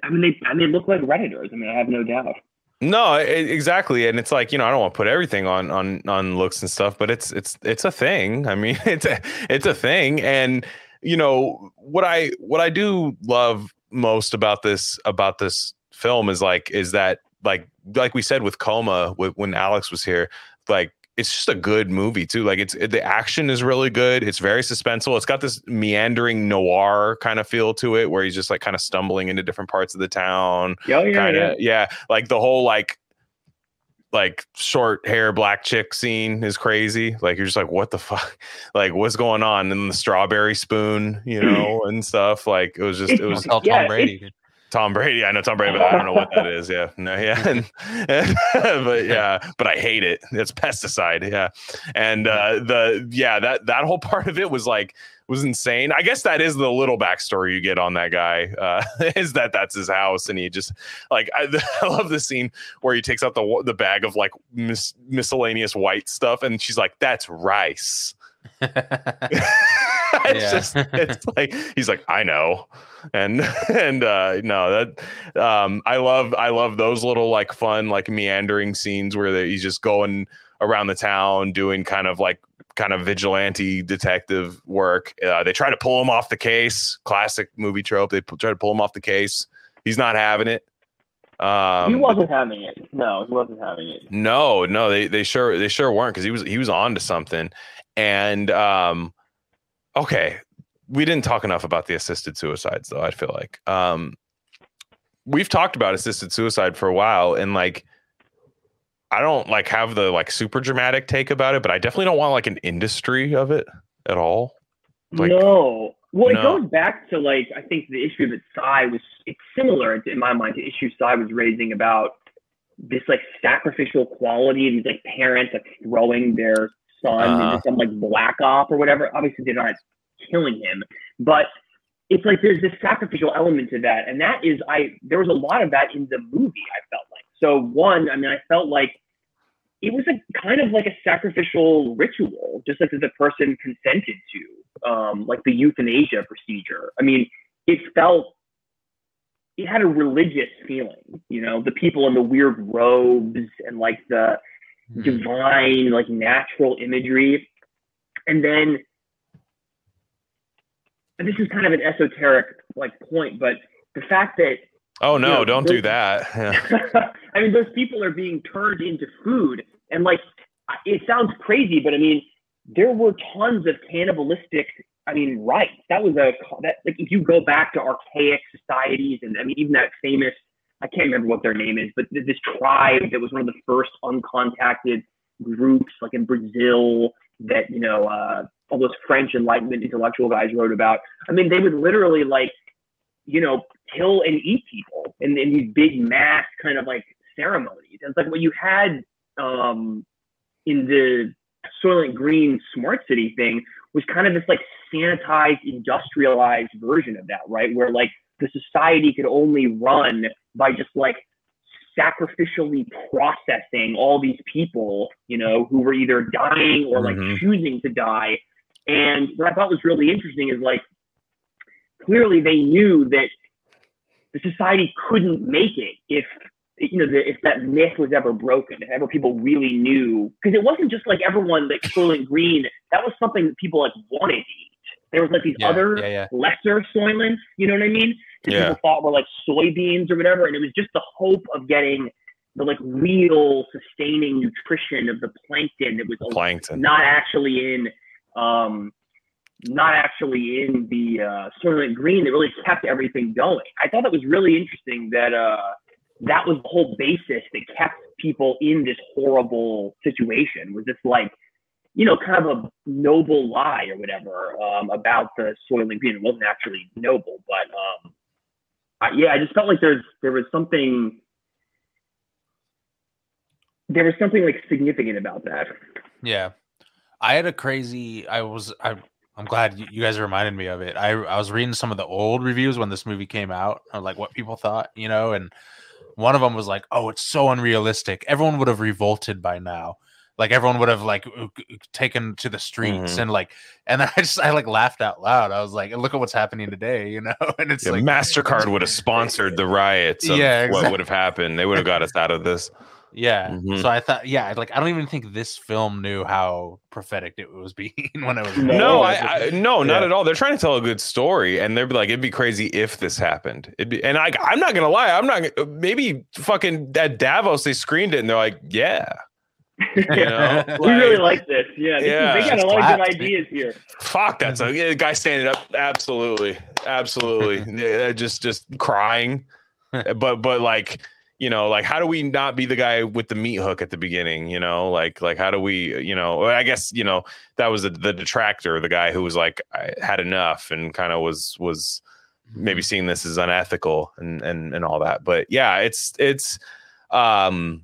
I mean, they, mean, look like Redditors. I mean, I have no doubt. No, e- exactly, and it's like you know I don't want to put everything on on on looks and stuff, but it's it's it's a thing. I mean, it's a it's a thing, and you know what I what I do love most about this about this film is like is that like like we said with Coma with, when Alex was here, like it's just a good movie too. Like it's the action is really good. It's very suspenseful. It's got this meandering noir kind of feel to it, where he's just like kind of stumbling into different parts of the town. Oh, yeah, yeah, kind yeah. of yeah. Like the whole like like short hair black chick scene is crazy. Like you're just like, what the fuck? Like what's going on? And the strawberry spoon, you know, and stuff. Like it was just it was Tell Yeah, Tom Brady. Tom Brady. I know Tom Brady, but I don't know what that is. Yeah. No, yeah. And, and- but yeah, but I hate it. It's pesticide. Yeah. And uh the yeah, that that whole part of it was like was insane. I guess that is the little backstory you get on that guy. Uh is that that's his house and he just like I, I love the scene where he takes out the the bag of like mis- miscellaneous white stuff and she's like that's rice. it's Yeah. just it's like he's like i know and and uh no that um i love i love those little like fun like meandering scenes where they, he's just going around the town doing kind of like kind of vigilante detective work uh, they try to pull him off the case classic movie trope they p- try to pull him off the case he's not having it um he wasn't having it. No, he wasn't having it. no, no, they they sure they sure weren't because he was he was on to something. And um okay, we didn't talk enough about the assisted suicides though, I feel like. Um we've talked about assisted suicide for a while and like I don't like have the like super dramatic take about it, but I definitely don't want like an industry of it at all. Like- no. Well, it goes back to like I think the issue that Psy was it's similar in my mind to issue Psy was raising about this like sacrificial quality these like parents like throwing their son Uh-huh. into some like black op or whatever. Obviously they're not killing him, but it's like there's this sacrificial element to that. And that is I there was a lot of that in the movie, I felt like. So one, I mean I felt like it was a kind of like a sacrificial ritual, just like that the person consented to, um, like the euthanasia procedure. I mean, it felt, it had a religious feeling, you know, the people in the weird robes and like the Hmm. divine, like natural imagery. And then, and this is kind of an esoteric like point, but the fact that Oh no, Yeah, don't do that. Yeah. I mean, those people are being turned into food, and like, it sounds crazy, but I mean, there were tons of cannibalistic. I mean, rites. That was a that like if you go back to archaic societies, and I mean, even that famous. I can't remember what their name is, but this tribe that was one of the first uncontacted groups, like in Brazil, that you know uh, all those French Enlightenment intellectual guys wrote about. I mean, they would literally like you know, kill and eat people in, in these big mass kind of like ceremonies. And it's like what you had um, in the Soylent Green smart city thing was kind of this like sanitized, industrialized version of that, right? Where like the society could only run by just like sacrificially processing all these people, you know, who were either dying or like Mhm. choosing to die. And what I thought was really interesting is like clearly they knew that the society couldn't make it if you know the, if that myth was ever broken if ever people really knew because it wasn't just like everyone like Soylent Green that was something that people like wanted to eat there was like these Yeah, other yeah, yeah. lesser soylents you know what I mean that Yeah. people thought were like soybeans or whatever and it was just the hope of getting the like real sustaining nutrition of the plankton that was Plankton. not actually in um not actually in the uh Soylent Green that really kept everything going. I thought that was really interesting that uh that was the whole basis that kept people in this horrible situation was this like you know kind of a noble lie or whatever um about the Soylent Green. It wasn't actually noble, but um I, yeah, I just felt like there's there was something there was something like significant about that. Yeah. I had a crazy I was I I'm glad you you guys reminded me of it. I I was reading some of the old reviews when this movie came out, or like what people thought, you know, and one of them was like, "Oh, it's so unrealistic. Everyone would have revolted by now. Like everyone would have like uh, taken to the streets Mhm. and like." And then I just I like laughed out loud. I was like, "Look at what's happening today," you know. And it's Yeah, like Mastercard would have sponsored the riots. Of Yeah, what would have happened. They would have got us out of this. Yeah. Mhm. So I thought, yeah, like I don't even think this film knew how prophetic it was being when it was. No, I, I no, not Yeah. at all. They're trying to tell a good story, and they're like, it'd be crazy if this happened. It'd be, and I, I'm not gonna lie, I'm not. Maybe fucking at Davos they screened it, and they're like, yeah, You know, we really like- like this. Yeah, this Yeah. is, they got a lot of good ideas here. Fuck, that's a yeah, the guy standing up. Absolutely, absolutely. Yeah, just just crying, but but like you know, like how do we not be the guy with the meat hook at the beginning? You know, like like how do we? You know, I guess you know that was the, the detractor, the guy who was like I had enough and kind of was was maybe seeing this as unethical and and and all that. But yeah, it's it's um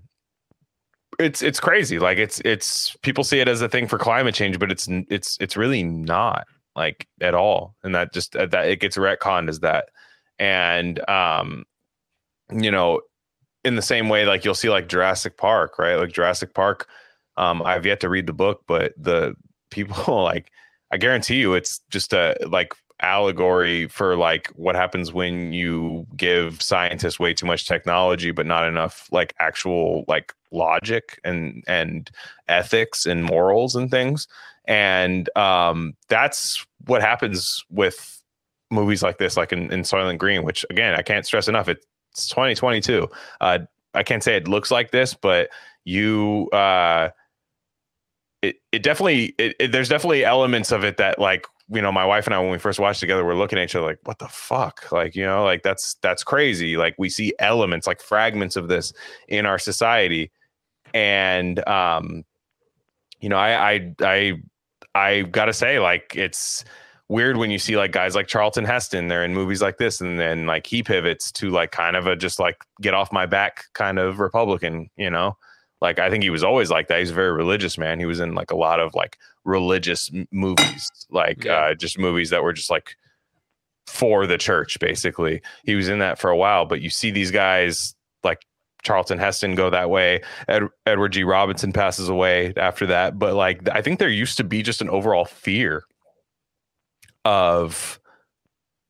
it's it's crazy. Like it's it's people see it as a thing for climate change, but it's it's it's really not like at all. And that just uh, that it gets retconned as that. And um, you know, in the same way, like you'll see like Jurassic Park, right? Like Jurassic Park. Um, I've yet to read the book, but the people like I guarantee you, it's just a like allegory for like what happens when you give scientists way too much technology but not enough like actual like logic and and ethics and morals and things. And um that's what happens with movies like this like in, in Soylent Green which again I can't stress enough it's 2022 uh I can't say it looks like this but you uh it, it definitely it, it, there's definitely elements of it that like you know my wife and I when we first watched together we're looking at each other like what the fuck? Like you know like that's that's crazy. Like we see elements like fragments of this in our society and um you know I I I I got to say like it's weird when you see like guys like Charlton Heston they're in movies like this and then like he pivots to like kind of a just like get off my back kind of republican you know like I think he was always like that. He's a very religious man. He was in like a lot of like religious movies, like Yeah. uh, just movies that were just like for the church, basically. He was in that for a while, but you see these guys like Charlton Heston go that way. Ed- Edward G. Robinson passes away after that, but like I think there used to be just an overall fear of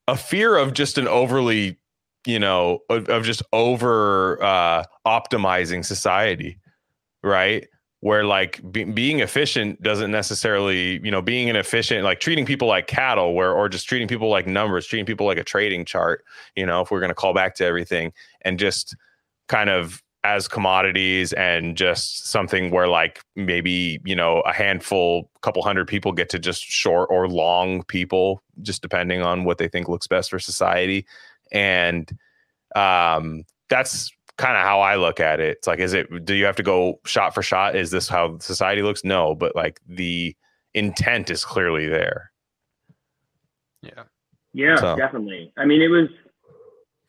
a fear of just an overly you know of, of just over uh optimizing society right where like be, being efficient doesn't necessarily you know being inefficient, like treating people like cattle where or just treating people like numbers treating people like a trading chart you know if we're going to call back to everything and just kind of as commodities and just something where like maybe you know a handful couple hundred people get to just short or long people just depending on what they think looks best for society and um that's kind of how i look at it it's like is it do you have to go shot for shot is this how society looks no but like the intent is clearly there Yeah. Yeah, So- definitely. I mean, it was.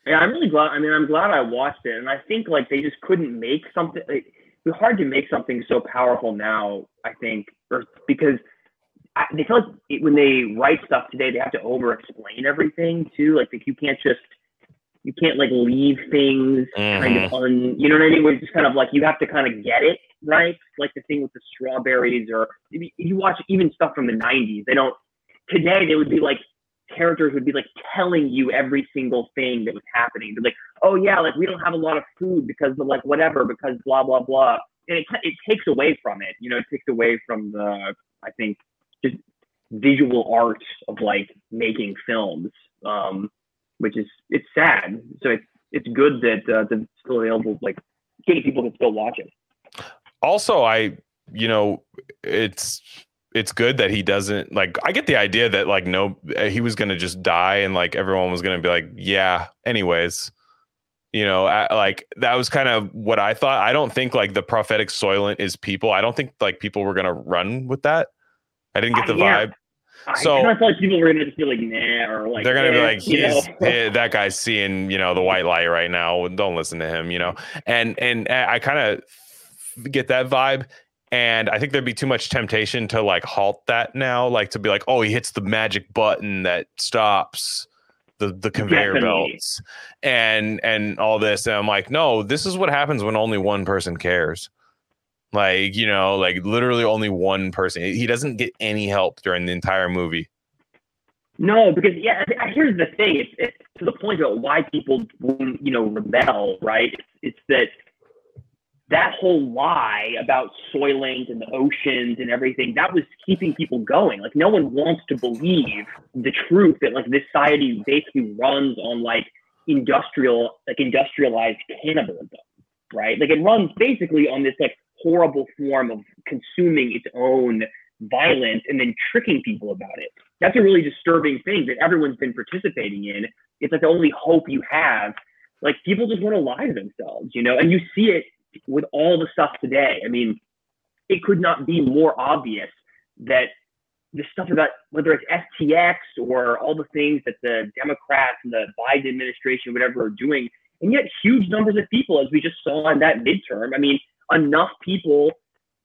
Yeah, I'm really glad. I mean, I'm glad I watched it, and I think like they just couldn't make something. Like, it's hard to make something so powerful now. I think, or because I, they feel like it, when they write stuff today, they have to over-explain everything too. Like, like you can't just you can't like leave things kind of mm-hmm. un. You know what I mean? Where it's just kind of like you have to kind of get it right. Like the thing with the strawberries, or if you watch even stuff from the '90s, they don't. Today, they would be like characters would be like telling you every single thing that was happening. They're like, oh yeah, like we don't have a lot of food because of like whatever, because blah blah blah. And it it takes away from it. You know, it takes away from the I think just visual art of like making films, um, which is it's sad. So it's it's good that uh, it's still available. Like, getting people can still watch it. also i you know it's it's good that he doesn't like i get the idea that like no he was gonna just die and like everyone was gonna be like yeah anyways. You know I, like that was kind of what i thought. I don't think like the prophetic soylent is people. I don't think like people were gonna run with that. I didn't get the yeah. vibe. I So- of felt like people were gonna just be like, nah, or like they're gonna be eh, like you he's eh, that guy's seeing you know the white light right now. Don't listen to him you know? And and i kind of get that vibe and i think there'd be too much temptation to like halt that now like to be like oh he hits the magic button that stops the the conveyor Definitely. belts and and all this and i'm like no this is what happens when only one person cares like you know like literally only one person he doesn't get any help during the entire movie No, because yeah, here's the thing. It's, it's to the point about why people, you know, rebel, right? It's, it's that that whole lie about Soylent and the oceans and everything that was keeping people going. Like no one wants to believe the truth that like this society basically runs on like industrial, like industrialized cannibalism, right? Like it runs basically on this like horrible form of consuming its own violence and then tricking people about it. That's a really disturbing thing that everyone's been participating in. It's like the only hope you have. Like people just want to lie to themselves, you know, and you see it with all the stuff today. I mean, it could not be more obvious that the stuff about whether it's FTX or all the things that the Democrats and the Biden administration, whatever, are doing, and yet huge numbers of people, as we just saw in that midterm. I mean, enough people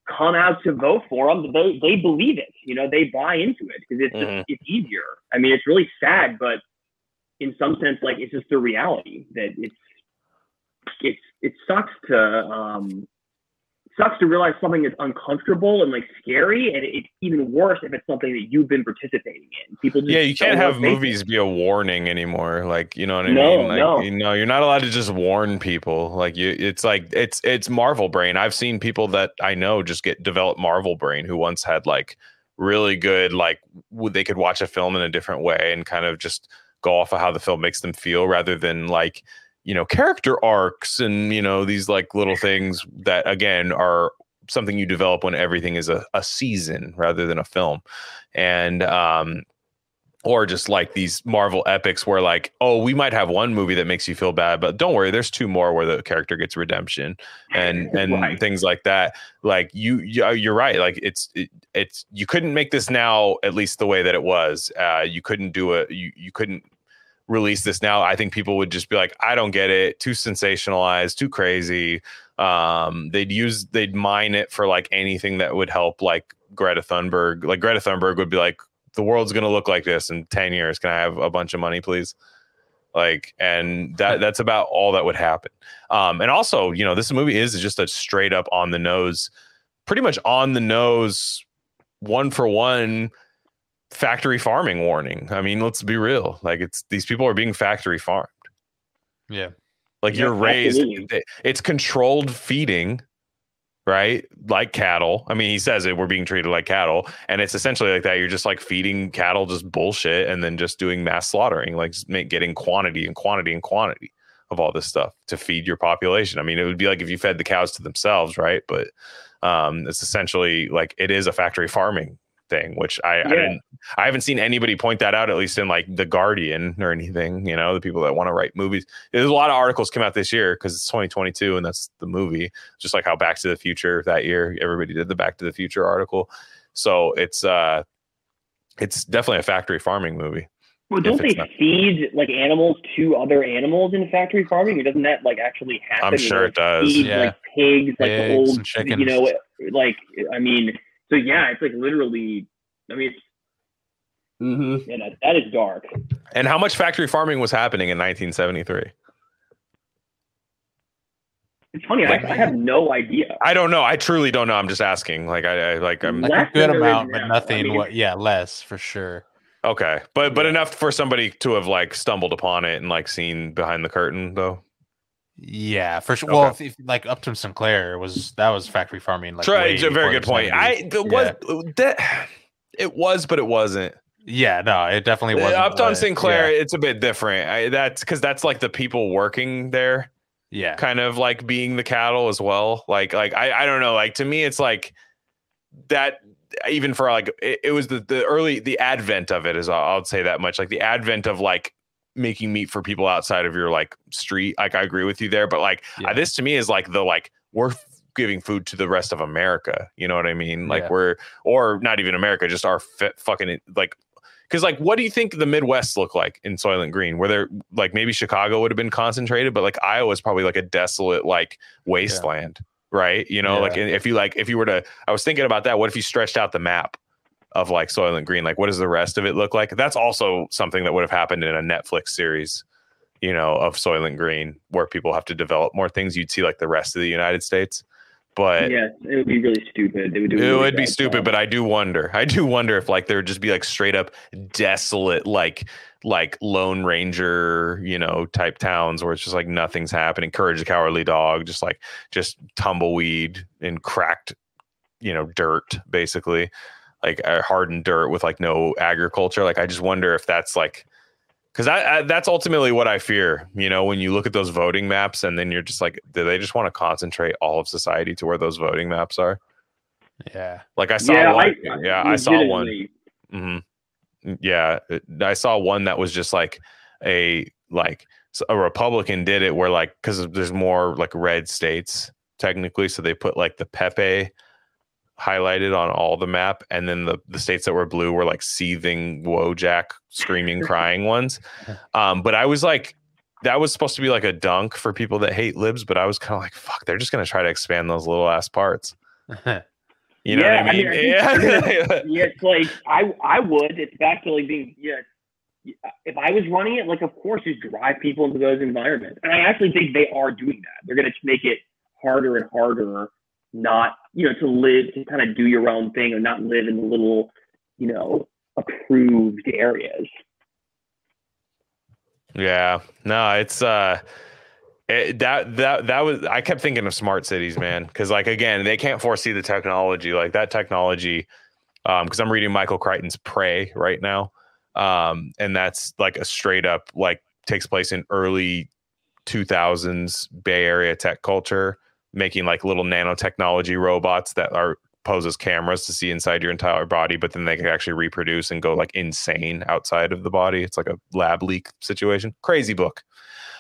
come out to vote for them. They they believe it. You know, they buy into it because it's mm-hmm. just, it's easier. I mean, it's really sad, but in some sense, like it's just the reality that it's it's it sucks to um sucks to realize something is uncomfortable and like scary, and it's even worse if it's something that you've been participating in. People, yeah, you can't have movies be a warning anymore. Like, you know what I no, mean? Like, no. you know, you're not allowed to just warn people. Like, you, it's like it's it's Marvel brain. I've seen people that I know just get develop Marvel brain who once had like really good like they could watch a film in a different way and kind of just go off of how the film makes them feel rather than like you know character arcs and you know these like little things that again are something you develop when everything is a, a season rather than a film and um or just like these Marvel epics where like, oh, we might have one movie that makes you feel bad, but don't worry, there's two more where the character gets redemption and and right. things like that. Like you, you're right. Like it's it, it's you couldn't make this now at least the way that it was. Uh, you couldn't do it. You you couldn't release this now, I think people would just be like, I don't get it, too sensationalized, too crazy. Um, they'd use they'd mine it for like anything that would help like Greta Thunberg. Like Greta Thunberg would be like, the world's gonna look like this in 10 years. Can I have a bunch of money, please? Like, and that that's about all that would happen. Um, and also, you know, this movie is just a straight up on the nose, pretty much on the nose, one for one factory farming warning. I mean, let's be real. Like it's these people are being factory farmed. Yeah. Like yeah, you're raised absolutely. it's controlled feeding, right? Like cattle. I mean, he says it we're being treated like cattle and it's essentially like that you're just like feeding cattle just bullshit and then just doing mass slaughtering, like make, getting quantity and quantity and quantity of all this stuff to feed your population. I mean, it would be like if you fed the cows to themselves, right? But um, it's essentially like it is a factory farming thing, which I, yeah. I didn't I haven't seen anybody point that out, at least in like the Guardian or anything. You know, the people that want to write movies. There's a lot of articles come out this year because it's 2022 and that's the movie. Just like how Back to the Future that year, everybody did the Back to the Future article. So it's uh, it's definitely a factory farming movie. Well, don't they not. feed like animals to other animals in factory farming? Or doesn't that like actually happen? I'm sure it does. Feed, yeah. Like pigs, like pigs the old, you know, like I mean, so yeah, it's like literally. I mean, it's mm-hmm. yeah, that, that is dark. And how much factory farming was happening in 1973? It's funny. Like, I, I, have no idea. I don't know. I truly don't know. I'm just asking. Like I, I like I'm like a good amount, but nothing. I mean, what? Yeah, less for sure. Okay, but but enough for somebody to have like stumbled upon it and like seen behind the curtain though. Yeah, for sure. Okay. Well, if, if, like Upton Sinclair was that was factory farming. Like, right, a very good point. I the, yeah. was that it was, but it wasn't. Yeah, no, it definitely uh, wasn't. Upton Sinclair, yeah. it's a bit different. I, that's because that's like the people working there. Yeah, kind of like being the cattle as well. Like, like I, I don't know. Like to me, it's like that. Even for like, it, it was the the early the advent of it is I'll say that much. Like the advent of like making meat for people outside of your like street. Like I agree with you there, but like uh, yeah. this to me is like the like we're giving food to the rest of America. You know what I mean? Like yeah. we're or not even America, just our fit fucking like because like what do you think the Midwest look like in Soylent Green? Where they're like maybe Chicago would have been concentrated, but like Iowa is probably like a desolate like wasteland. Yeah. Right, you know, like if you like, if you were to, I was thinking about that. What if you stretched out the map of like Soylent Green. Like, what does the rest of it look like? That's also something that would have happened in a Netflix series, you know, of Soylent Green, where people have to develop more things. You'd see like the rest of the United States. But yeah, it would be really stupid. It would, it really would be stupid, but I do wonder. I do wonder if like there would just be like straight up desolate, like like Lone Ranger, you know, type towns where it's just like nothing's happening. Courage the Cowardly Dog, just like just tumbleweed and cracked, you know, dirt, basically like a hardened dirt with like no agriculture. Like I just wonder if that's like because I, I, that's ultimately what I fear. You know, when you look at those voting maps, and then you're just like, do they just want to concentrate all of society to where those voting maps are? Yeah. Like I saw yeah, one. I, yeah, I saw one. legitimately- hmm Yeah, I saw one that was just like a like a Republican did it where like because there's more like red states technically, so they put like the Pepe highlighted on all the map, and then the the states that were blue were like seething Wojak, screaming, crying ones. Um, but I was like. That was supposed to be like a dunk for people that hate libs, but I was kind of like, "Fuck!" They're just gonna try to expand those little ass parts. You know Yeah, what I I mean? mean, I think yeah. yeah, it's like I I would. It's back to like being yeah. If I was running it, like of course, just drive people into those environments, and I actually think they are doing that. They're going to make it harder and harder not you know to live to kind of do your own thing or not live in little you know approved areas. Yeah, no, it's uh, it, that that that was I kept thinking of smart cities, man, because like again, they can't foresee the technology, like that technology. Um, because I'm reading Michael Crichton's Prey right now, um, and that's like a straight up like takes place in early 2000s Bay Area tech culture, making like little nanotechnology robots that are pose as cameras to see inside your entire body, but then they can actually reproduce and go like insane outside of the body. It's like a lab leak situation. Crazy book.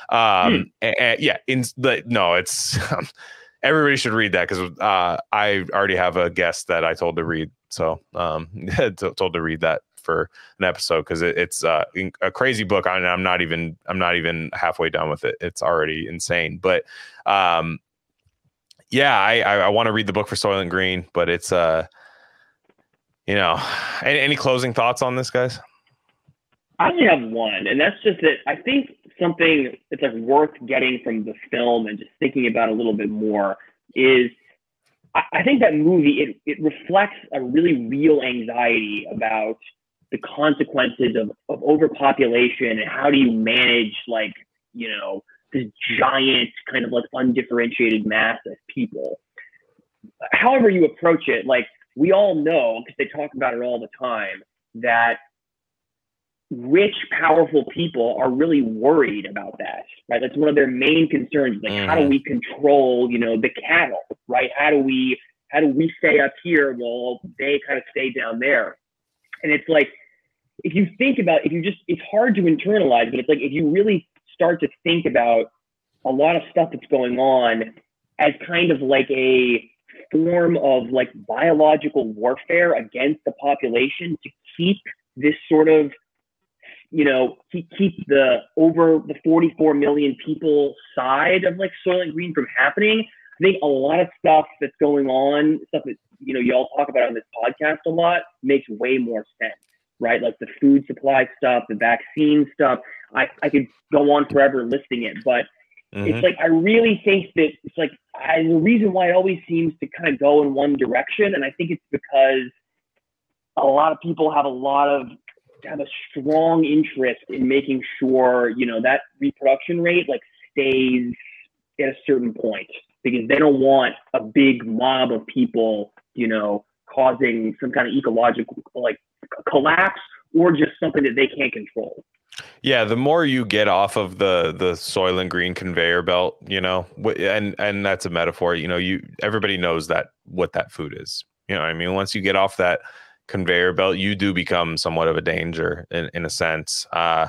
Um, a- a- yeah, in the no, it's everybody should read that because uh, I already have a guest that I told to read. So um, told to read that for an episode because it, it's uh, a crazy book. I, I'm not even I'm not even halfway done with it. It's already insane. But um, yeah, I I, I want to read the book for Soylent Green, but it's uh, you know, any, any closing thoughts on this, guys? I only have one, and that's just that I think something that's like worth getting from the film and just thinking about a little bit more is I, I think that movie it it reflects a really real anxiety about the consequences of, of overpopulation and how do you manage like, you know, this giant kind of like undifferentiated mass of people. However you approach it, like we all know, because they talk about it all the time, that rich, powerful people are really worried about that, right? That's one of their main concerns. Like, how do Mhm. we control, you know, the cattle, right? How do we, how do we stay up here while they kind of stay down there? And it's like, if you think about, if you just, it's hard to internalize, but it's like if you really start to think about a lot of stuff that's going on as kind of like a form of like biological warfare against the population to keep this sort of you know keep, the over the 44 million people side of like Soylent Green from happening. I think a lot of stuff that's going on, stuff that you know y'all talk about on this podcast a lot, makes way more sense, right? Like the food supply stuff, the vaccine stuff. I, I could go on forever listing it, but Mhm. it's like I really think that it's like I, the reason why it always seems to kind of go in one direction, and I think it's because a lot of people have a lot of have a strong interest in making sure you know that reproduction rate like stays at a certain point because they don't want a big mob of people you know causing some kind of ecological like collapse or just something that they can't control. Yeah, the more you get off of the the Soylent Green conveyor belt, you know, and and that's a metaphor. You know, you everybody knows that what that food is. You know, I mean, once you get off that conveyor belt, you do become somewhat of a danger in in a sense. Uh,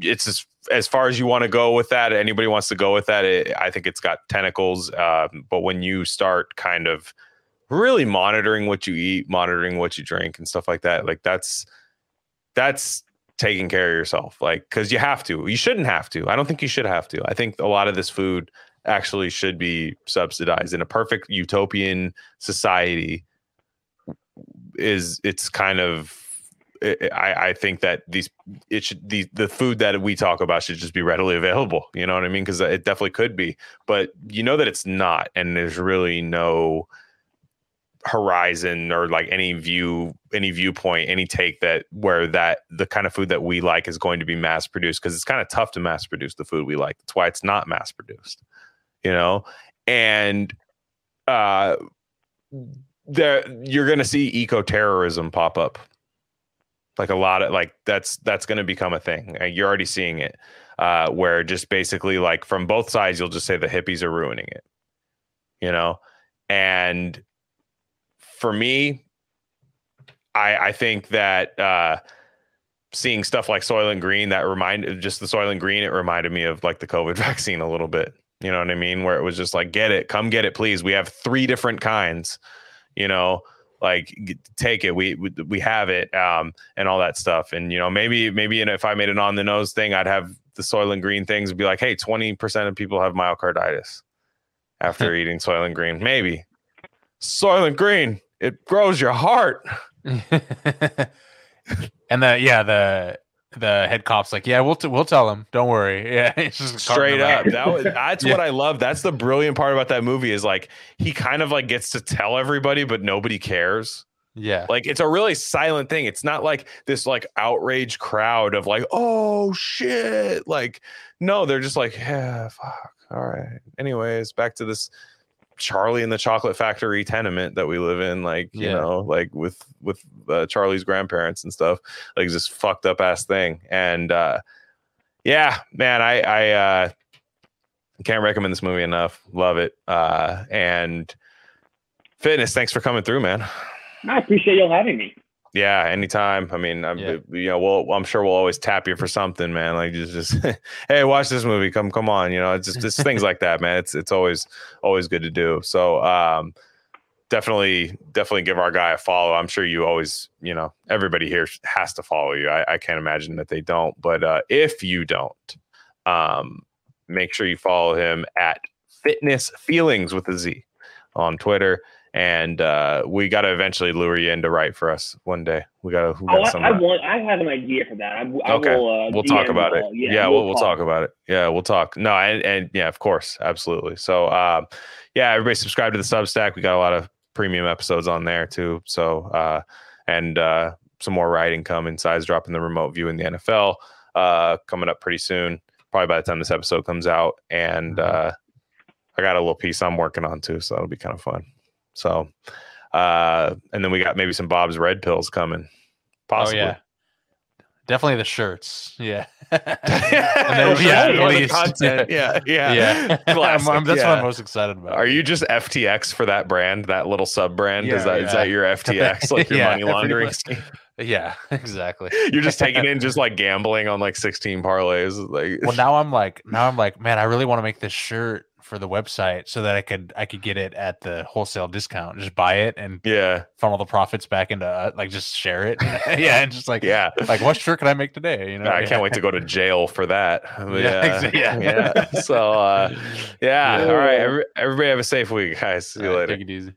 it's as as far as you want to go with that. Anybody wants to go with that? It, I think it's got tentacles. Uh, but when you start kind of really monitoring what you eat, monitoring what you drink, and stuff like that, like that's that's taking care of yourself like because you have to you shouldn't have to i don't think you should have to i think a lot of this food actually should be subsidized in a perfect utopian society is it's kind of I, I think that these it should the the food that we talk about should just be readily available. You know what I mean? Because it definitely could be, but you know that it's not, and there's really no horizon or like any view any viewpoint any take that where that the kind of food that we like is going to be mass produced because it's kind of tough to mass produce the food we like that's why it's not mass produced you know and uh there you're going to see eco terrorism pop up Like a lot of like that's that's going to become a thing. You're already seeing it, uh, where just basically like from both sides, you'll just say the hippies are ruining it. You know, and for me, I I think that uh, seeing stuff like Soylent Green that reminded just the Soylent Green, it reminded me of like the COVID vaccine a little bit. You know what I mean? Where it was just like, get it, come get it, please. We have three different kinds. You know, like take it. We we, we have it, um, and all that stuff. And you know, maybe maybe you know, if I made an on the nose thing, I'd have the Soylent Green things and be like, hey, twenty percent of people have myocarditis after eating Soylent Green. Maybe Soylent Green, it grows your heart. and the yeah the the head cop's like yeah we'll t- we'll tell him. Don't worry. Yeah it's just straight up. That was that's Yeah. what i love. That's the brilliant part about that movie is like he kind of like gets to tell everybody but nobody cares. Yeah. Like it's a really silent thing. It's not like this like outrage crowd of like oh shit. Like no they're just like yeah fuck. All right. Anyways back to this charlie in the chocolate factory tenement that we live in like you Yeah. know like with with uh, charlie's grandparents and stuff like this fucked up ass thing and uh yeah man i i uh can't recommend this movie enough love it uh and fitness thanks for coming through man I appreciate y'all having me. Yeah, anytime. I mean, I'm, Yeah. you know, we'll, I'm sure we'll always tap you for something, man. Like just, just hey, watch this movie. Come, come on. You know, it's just, it's things like that, man. It's, it's always, always good to do. So, um, definitely, definitely give our guy a follow. I'm sure you always, you know, everybody here has to follow you. I, I can't imagine that they don't. But uh, if you don't, um, make sure you follow him at Fitness Feelings with a Z on Twitter. And uh, we got to eventually lure you in to write for us one day. We got to. Oh, I. I want. I have an idea for that. I, I Okay. will. Uh, we'll talk about it. y'all. Yeah, we'll, we'll talk about it. Yeah, we'll talk. No, and, and yeah, of course, absolutely. So, um, yeah, everybody subscribe to the Substack. We got a lot of premium episodes on there too. So, uh, and uh, some more writing coming. Size dropping the remote view in the NFL uh, coming up pretty soon. Probably by the time this episode comes out, and uh, I got a little piece I'm working on too, so that'll be kind of fun. So, uh, and then we got maybe some Bob's Red Pills coming. Possibly. oh yeah definitely the shirts yeah and then- yeah, the content. Yeah, yeah, yeah I'm- I'm- that's what i'm most excited about Are you just FTX for that brand, that little sub brand? Yeah, is that is yeah. that your FTX, like your Yeah, money laundering scheme? yeah exactly You're just taking in just like gambling on like 16 parlays. Like, well now i'm like now i'm like man i really want to make this shirt for the website so that i could i could get it at the wholesale discount just buy it and yeah, funnel the profits back into uh, like just share it yeah and just like yeah. like what shirt can i make today you know I can't wait to go to jail for that. Yeah, Yeah, yeah. yeah. So, uh, yeah. Yeah. All right. Every, everybody have a safe week, guys. See you All right, later. take it easy